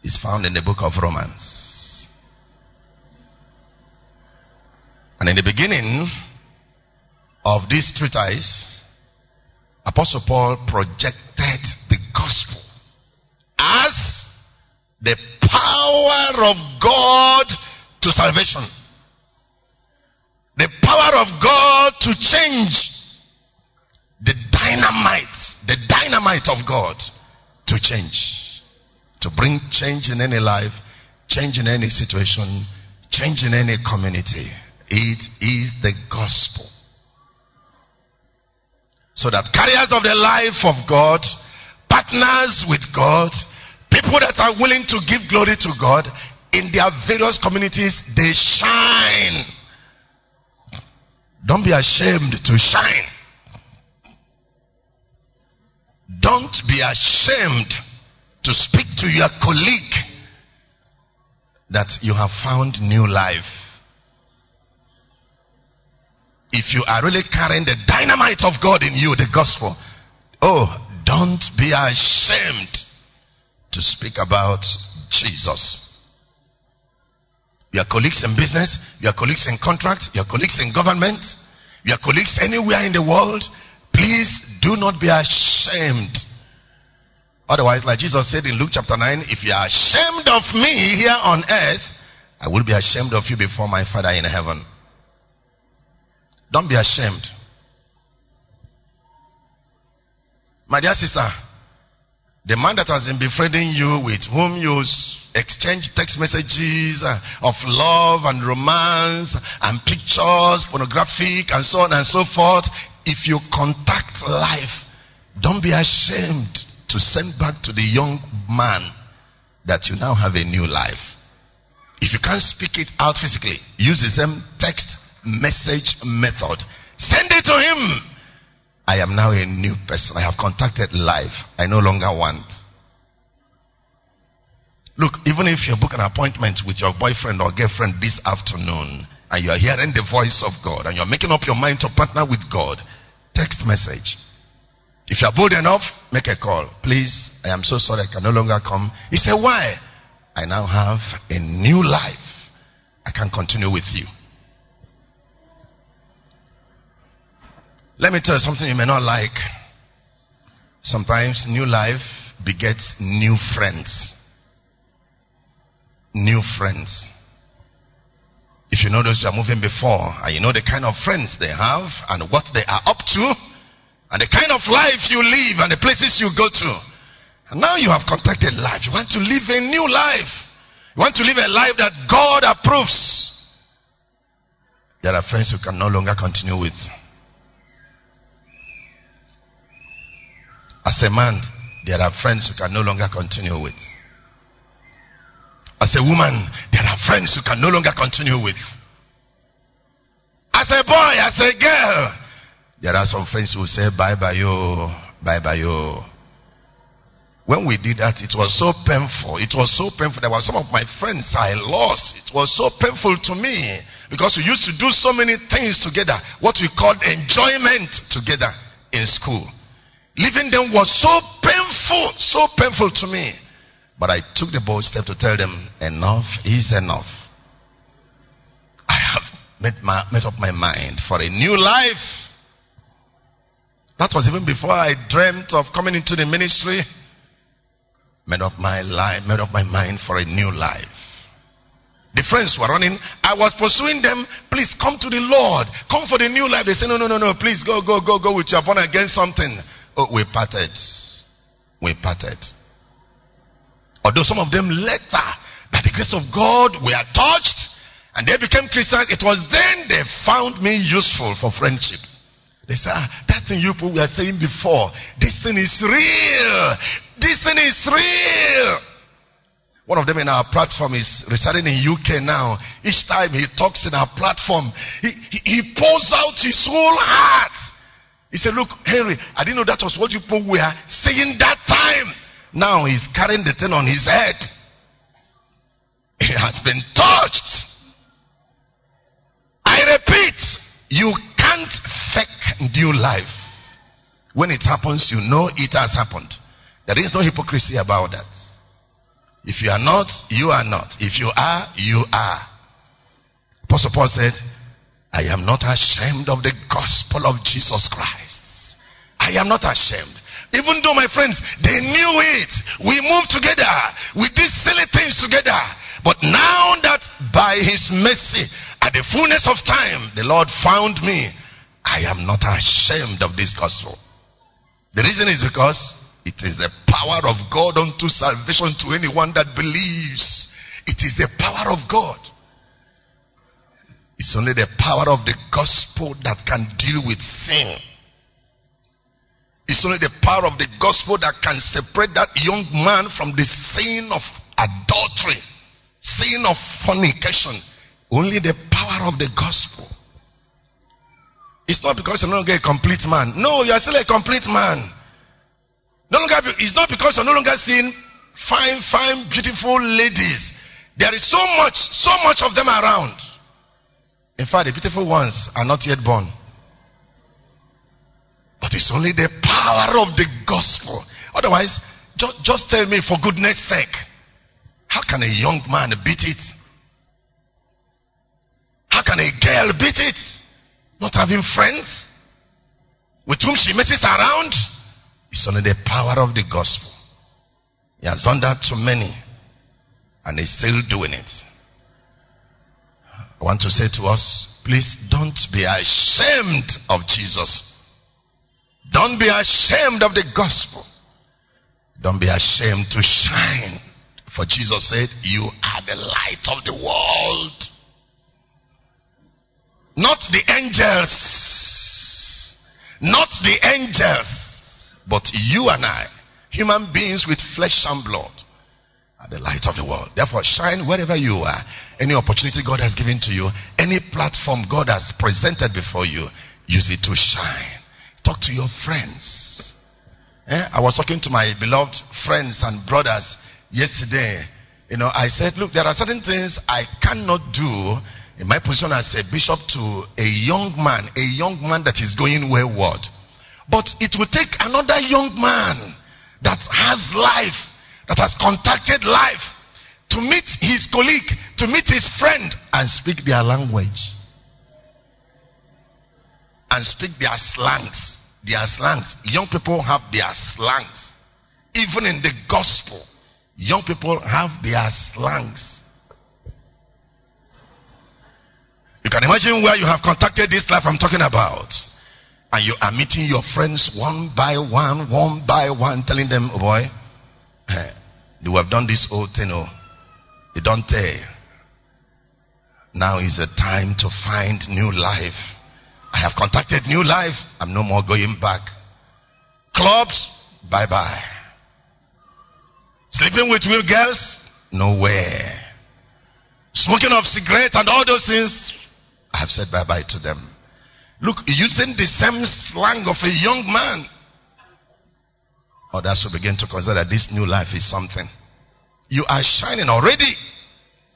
is found in the book of Romans. And in the beginning of this treatise, Apostle Paul projected the gospel as the power of God to salvation. The power of God to change the dynamite, the dynamite of God to change. To bring change in any life, change in any situation, change in any community. It is the gospel. So that carriers of the life of God, partners with God, people that are willing to give glory to God in their various communities, they shine. Don't be ashamed to shine. Don't be ashamed to speak to your colleague that you have found new life if you are really carrying the dynamite of God in you, the gospel, oh, don't be ashamed to speak about Jesus. Your colleagues in business, your colleagues in contract, your colleagues in government, your colleagues anywhere in the world, please do not be ashamed. Otherwise, like Jesus said in Luke chapter 9, if you are ashamed of me here on earth, I will be ashamed of you before my Father in heaven. Don't be ashamed. My dear sister, the man that has been befriending you with whom you exchange text messages uh, of love and romance and pictures, pornographic and so on and so forth, if you contact life, don't be ashamed to send back to the young man that you now have a new life. If you can't speak it out physically, use the same text message method. Send it to him. I am now a new person. I have contacted life. I no longer want. Look, even if you book an appointment with your boyfriend or girlfriend this afternoon and you are hearing the voice of God and you're making up your mind to partner with God, text message. If you are bold enough, make a call. Please, I am so sorry I can no longer come. He said, Why? I now have a new life. I can continue with you. Let me tell you something you may not like. Sometimes new life begets new friends. New friends. If you know those who are moving before and you know the kind of friends they have and what they are up to and the kind of life you live and the places you go to. And now you have contacted life. You want to live a new life. You want to live a life that God approves. There are friends you can no longer continue with. As a man, there are friends you can no longer continue with. As a woman, there are friends you can no longer continue with. As a boy, as a girl, there are some friends who say, Bye bye, yo, bye bye, yo. When we did that, it was so painful. It was so painful. There were some of my friends I lost. It was so painful to me because we used to do so many things together, what we called enjoyment together in school. Leaving them was so painful, so painful to me. But I took the bold step to tell them, enough is enough. I have made, my, made up my mind for a new life. That was even before I dreamt of coming into the ministry. Made up my life, made up my mind for a new life. The friends were running. I was pursuing them. Please come to the Lord. Come for the new life. They say, no, no, no, no. Please go, go, go, go with your born again something. Oh, we parted. We parted. Although some of them later, by the grace of God, we are touched and they became Christians, it was then they found me useful for friendship. They said, ah, that thing you were saying before, this thing is real. This thing is real. One of them in our platform is residing in UK now. Each time he talks in our platform, he, he, he pours out his whole heart. He said, Look, Henry, I didn't know that was what you people were saying that time. Now he's carrying the thing on his head. He has been touched. I repeat, you can't fake new life. When it happens, you know it has happened. There is no hypocrisy about that. If you are not, you are not. If you are, you are. Apostle Paul said, I am not ashamed of the gospel of Jesus Christ. I am not ashamed. Even though my friends, they knew it. We moved together. We did silly things together. But now that by his mercy, at the fullness of time, the Lord found me, I am not ashamed of this gospel. The reason is because it is the power of God unto salvation to anyone that believes. It is the power of God. It's only the power of the gospel that can deal with sin. It's only the power of the gospel that can separate that young man from the sin of adultery, sin of fornication. Only the power of the gospel. It's not because you're no longer a complete man. No, you are still a complete man. No longer, it's not because you're no longer seeing fine, fine, beautiful ladies. There is so much, so much of them around. In fact, the beautiful ones are not yet born. But it's only the power of the gospel. Otherwise, just, just tell me for goodness sake, how can a young man beat it? How can a girl beat it? Not having friends with whom she messes around? It's only the power of the gospel. He has done that to many, and he's still doing it. I want to say to us, please don't be ashamed of Jesus. Don't be ashamed of the gospel. Don't be ashamed to shine. For Jesus said, You are the light of the world. Not the angels. Not the angels. But you and I, human beings with flesh and blood are the light of the world. Therefore, shine wherever you are. Any opportunity God has given to you, any platform God has presented before you, Use it to shine. Talk to your friends. Eh? I was talking to my beloved friends and brothers yesterday. You know, I said, look, there are certain things I cannot do in my position as a bishop to a young man, a young man that is going wayward. But it will take another young man that has life, that has contacted life, to meet his colleague, to meet his friend, and speak their language. And speak their slangs. Their slangs. Young people have their slangs. Even in the gospel, young people have their slangs. You can imagine where you have contacted this life I'm talking about. And you are meeting your friends one by one, one by one, telling them, oh boy, eh, you have done this old thing, oh. You don't tell. Now is the time to find new life. I have contacted new life. I'm no more going back. Clubs, bye bye. Sleeping with real girls, nowhere. Smoking of cigarettes and all those things, I have said bye bye to them. Look, using the same slang of a young man. Others will begin to consider that this new life is something. You are shining already.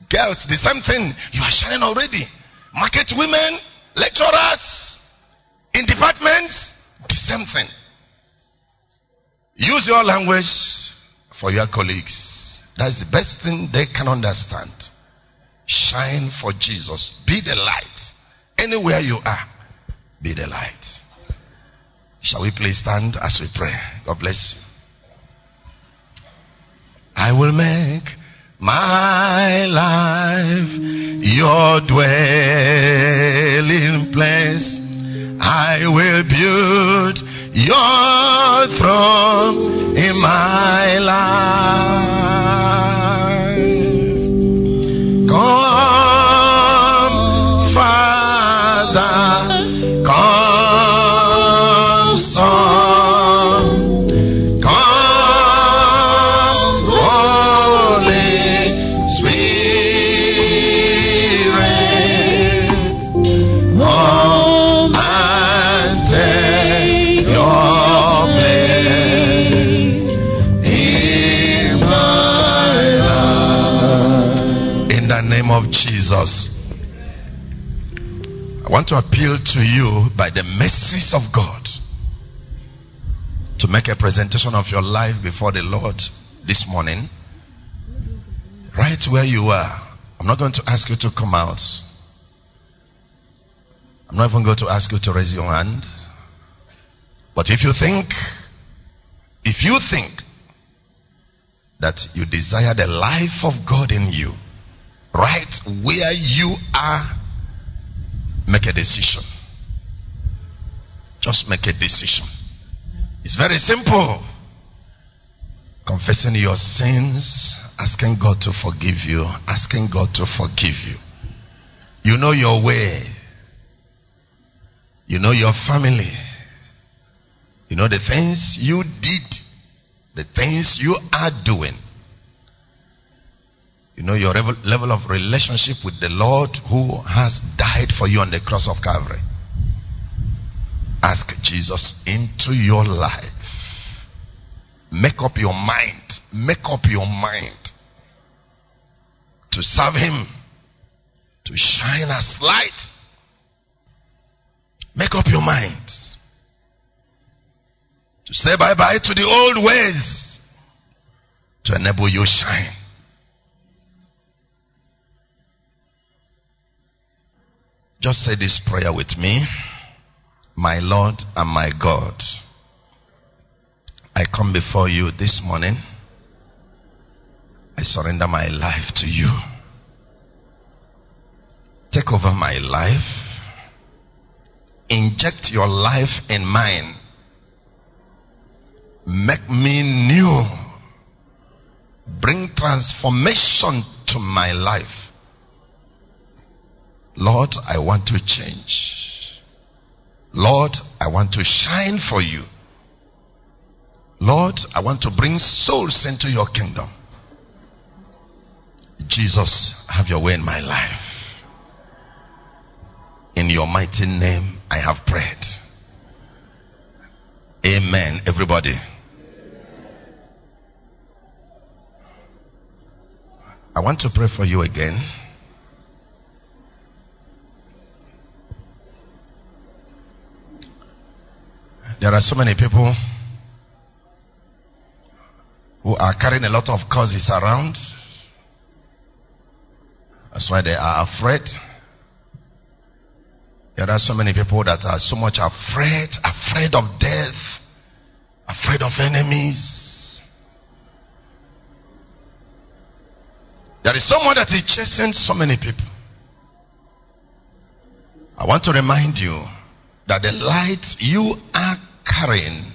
Girls, the same thing. You are shining already. Market women, lecturers, in departments, the same thing. Use your language for your colleagues. That's the best thing they can understand. Shine for Jesus. Be the light. Anywhere you are. Be the light. Shall we please stand as we pray? God bless you. I will make my life your dwelling place. I will build your throne in my life. To appeal to you by the mercies of God to make a presentation of your life before the Lord this morning. Right where you are. I'm not going to ask you to come out. I'm not even going to ask you to raise your hand. But if you think, if you think that you desire the life of God in you, right where you are, make a decision. Just make a decision. It's very simple. Confessing your sins, asking God to forgive you, asking God to forgive you. You know your way. You know your family. You know the things you did, the things you are doing. You know your level, of relationship with the Lord who has died for you on the cross of Calvary. Ask Jesus into your life. Make up your mind. Make up your mind to serve Him, to shine as light. Make up your mind to say bye bye to the old ways to enable you shine. Just say this prayer with me. My Lord and my God, I come before you this morning. I surrender my life to you. Take over my life. Inject your life in mine. Make me new. Bring transformation to my life. Lord, I want to change. Lord, I want to shine for you. Lord, I want to bring souls into your kingdom. Jesus, have your way in my life. In your mighty name, I have prayed. Amen. Everybody. I want to pray for you again. There are so many people who are carrying a lot of causes around. That's why they are afraid. There are so many people that are so much afraid, afraid of death, afraid of enemies. There is someone that is chasing so many people. I want to remind you that the light you are carrying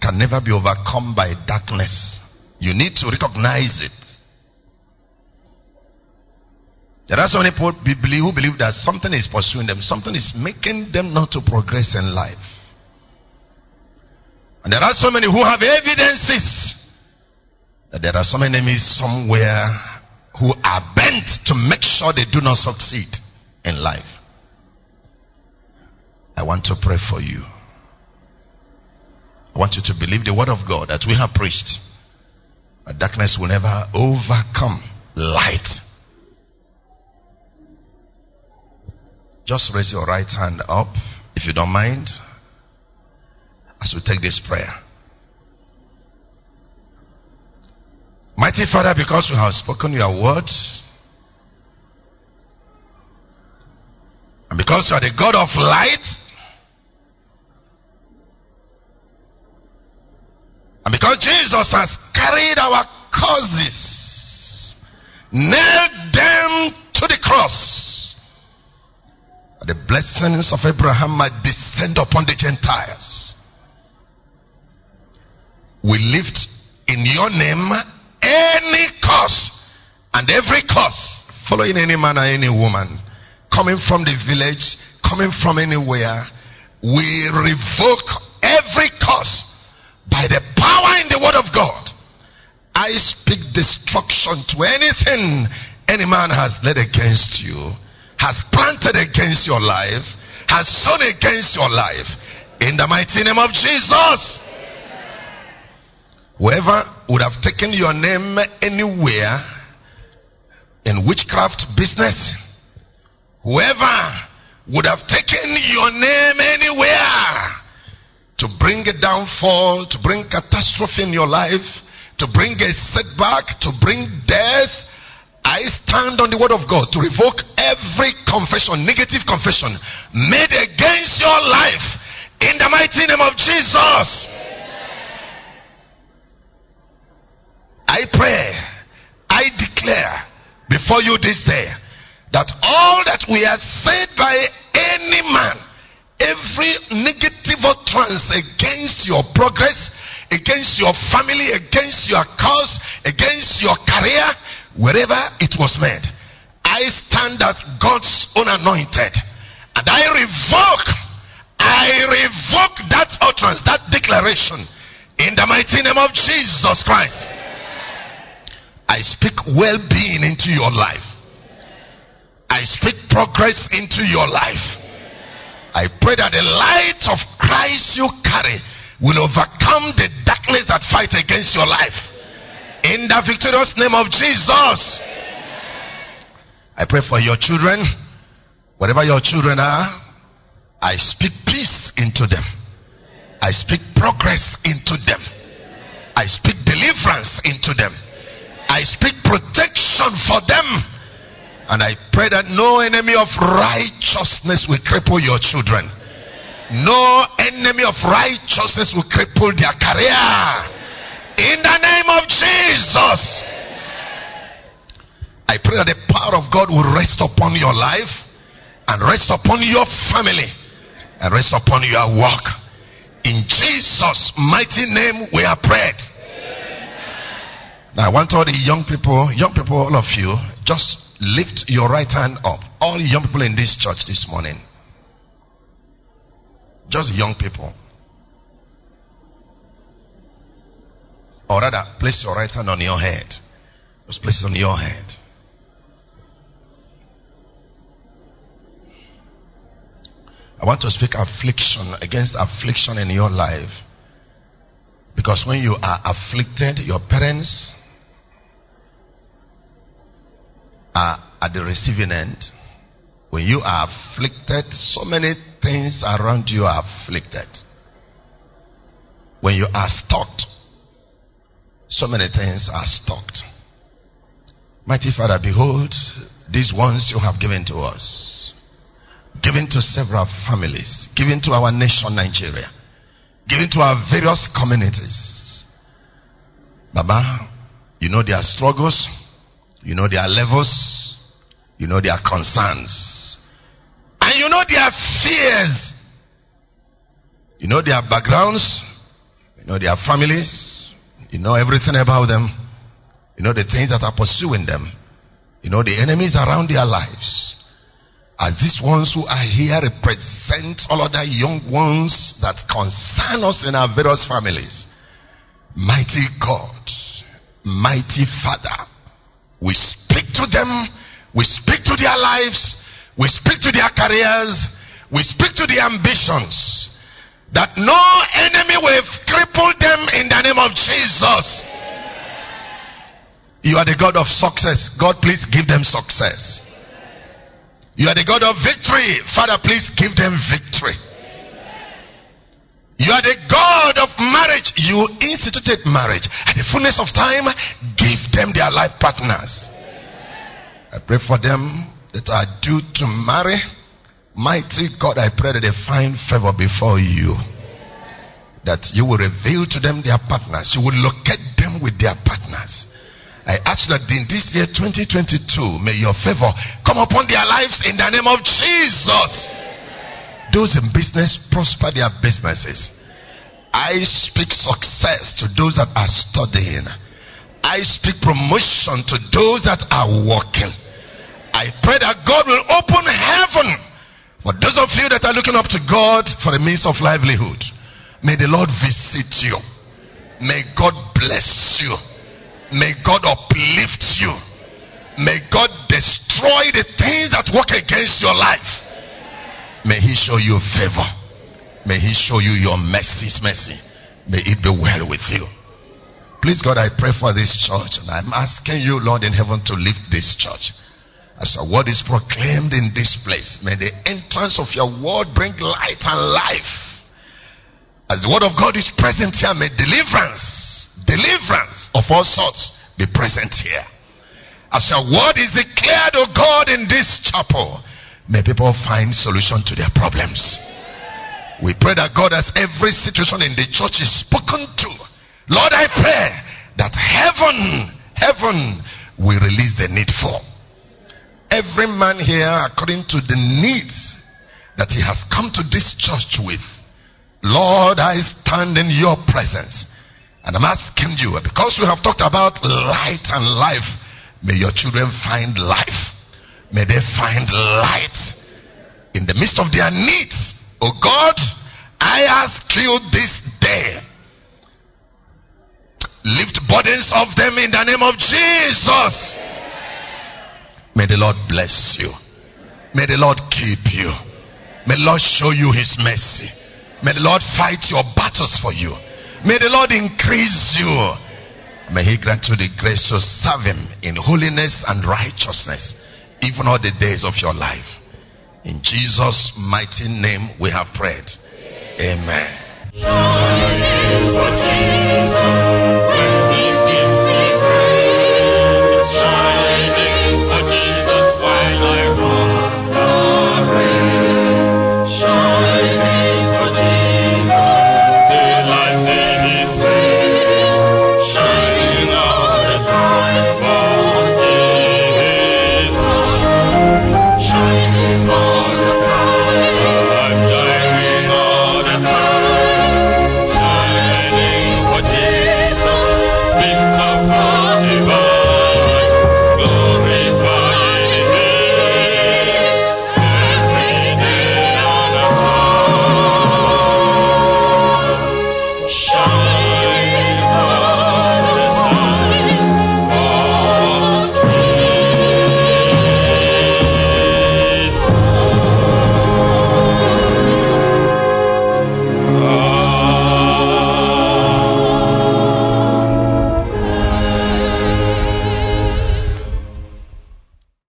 can never be overcome by darkness. You need to recognize it. There are so many people who believe that something is pursuing them, something is making them not to progress in life. And there are so many who have evidences that there are some enemies somewhere who are bent to make sure they do not succeed in life. I want to pray for you. I want you to believe the word of God that we have preached. Darkness will never overcome light. Just raise your right hand up, if you don't mind, as we take this prayer. Mighty Father, because we have spoken your word, and because you are the God of light, And because Jesus has carried our causes, nailed them to the cross, the blessings of Abraham might descend upon the Gentiles. We lift in your name any cause and every cause following any man or any woman coming from the village, coming from anywhere. We revoke every cause by the I speak destruction to anything any man has led against you, has planted against your life, has sown against your life. In the mighty name of Jesus. Whoever would have taken your name anywhere in witchcraft business, whoever would have taken your name anywhere to bring a downfall, to bring catastrophe in your life, to bring a setback, to bring death, I stand on the word of God to revoke every confession, negative confession made against your life in the mighty name of Jesus. I pray, I declare before you this day that all that we are said by any man every negative utterance against your progress, against your family, against your cause, against your career, wherever it was made. I stand as God's own anointed. And I revoke, I revoke that utterance, that declaration in the mighty name of Jesus Christ. I speak well being into your life. I speak progress into your life. I pray that the light of Christ you carry will overcome the darkness that fight against your life. In the victorious name of Jesus. I pray for your children. Whatever your children are, I speak peace into them. I speak progress into them. I speak deliverance into them. I speak protection for them and I pray that no enemy of righteousness will cripple your children. No enemy of righteousness will cripple their career. In the name of Jesus. I pray that the power of God will rest upon your life and rest upon your family and rest upon your work. In Jesus' mighty name we are prayed. Now I want all the young people, young people, all of you, just Lift your right hand up. All young people in this church this morning. Just young people. Or rather, place your right hand on your head. Just place it on your head. I want to speak affliction against affliction in your life. Because when you are afflicted, your parents are at the receiving end. When you are afflicted, so many things around you are afflicted. When you are stalked, so many things are stalked. Mighty Father, behold these ones you have given to us, given to several families, given to our nation, Nigeria, given to our various communities. Baba, you know their struggles, you know their levels, you know their concerns, and you know their fears, you know their backgrounds, you know their families, you know everything about them, you know the things that are pursuing them. You know, the enemies around their lives. As these ones who are here represent all other young ones that concern us in our various families. Mighty God, mighty Father, we speak to them, we speak to their lives, we speak to their careers, we speak to their ambitions. That no enemy will cripple them in the name of Jesus. You are the God of success. God, please give them success. You are the God of victory. Father, please give them victory. You are the God of marriage. You instituted marriage. At the fullness of time, give them their life partners. I pray for them that are due to marry. Mighty God, I pray that they find favor before you. That you will reveal to them their partners. You will locate them with their partners. I ask that in this year 2022, may your favor come upon their lives in the name of Jesus. Those in business prosper their businesses. I speak success to those that are studying. I speak promotion to those that are working. I pray that God will open heaven for those of you that are looking up to God for a means of livelihood. May the Lord visit you. May God bless you. May God uplift you. May God destroy the things that work against your life. May He show you favor. May He show you your mercy's mercy. May it be well with you. Please, God, I pray for this church, and I'm asking you, Lord in heaven, to lift this church. As your word is proclaimed in this place, may the entrance of your word bring light and life. As the word of God is present here, may deliverance deliverance of all sorts be present here. As your word is declared, O God, in this chapel, may people find solution to their problems. We pray that God, as every situation in the church is spoken to, Lord, I pray that heaven, heaven will release the needful. Every man here, according to the needs that he has come to this church with, Lord, I stand in your presence and I'm asking you, because we have talked about light and life, may your children find life. May they find light in the midst of their needs. Oh God, I ask you this day, lift burdens of them in the name of Jesus. May the Lord bless you. May the Lord keep you. May the Lord show you his mercy. May the Lord fight your battles for you. May the Lord increase you. May He grant you the grace to serve Him in holiness and righteousness, even all the days of your life. In Jesus' mighty name we have prayed. Amen.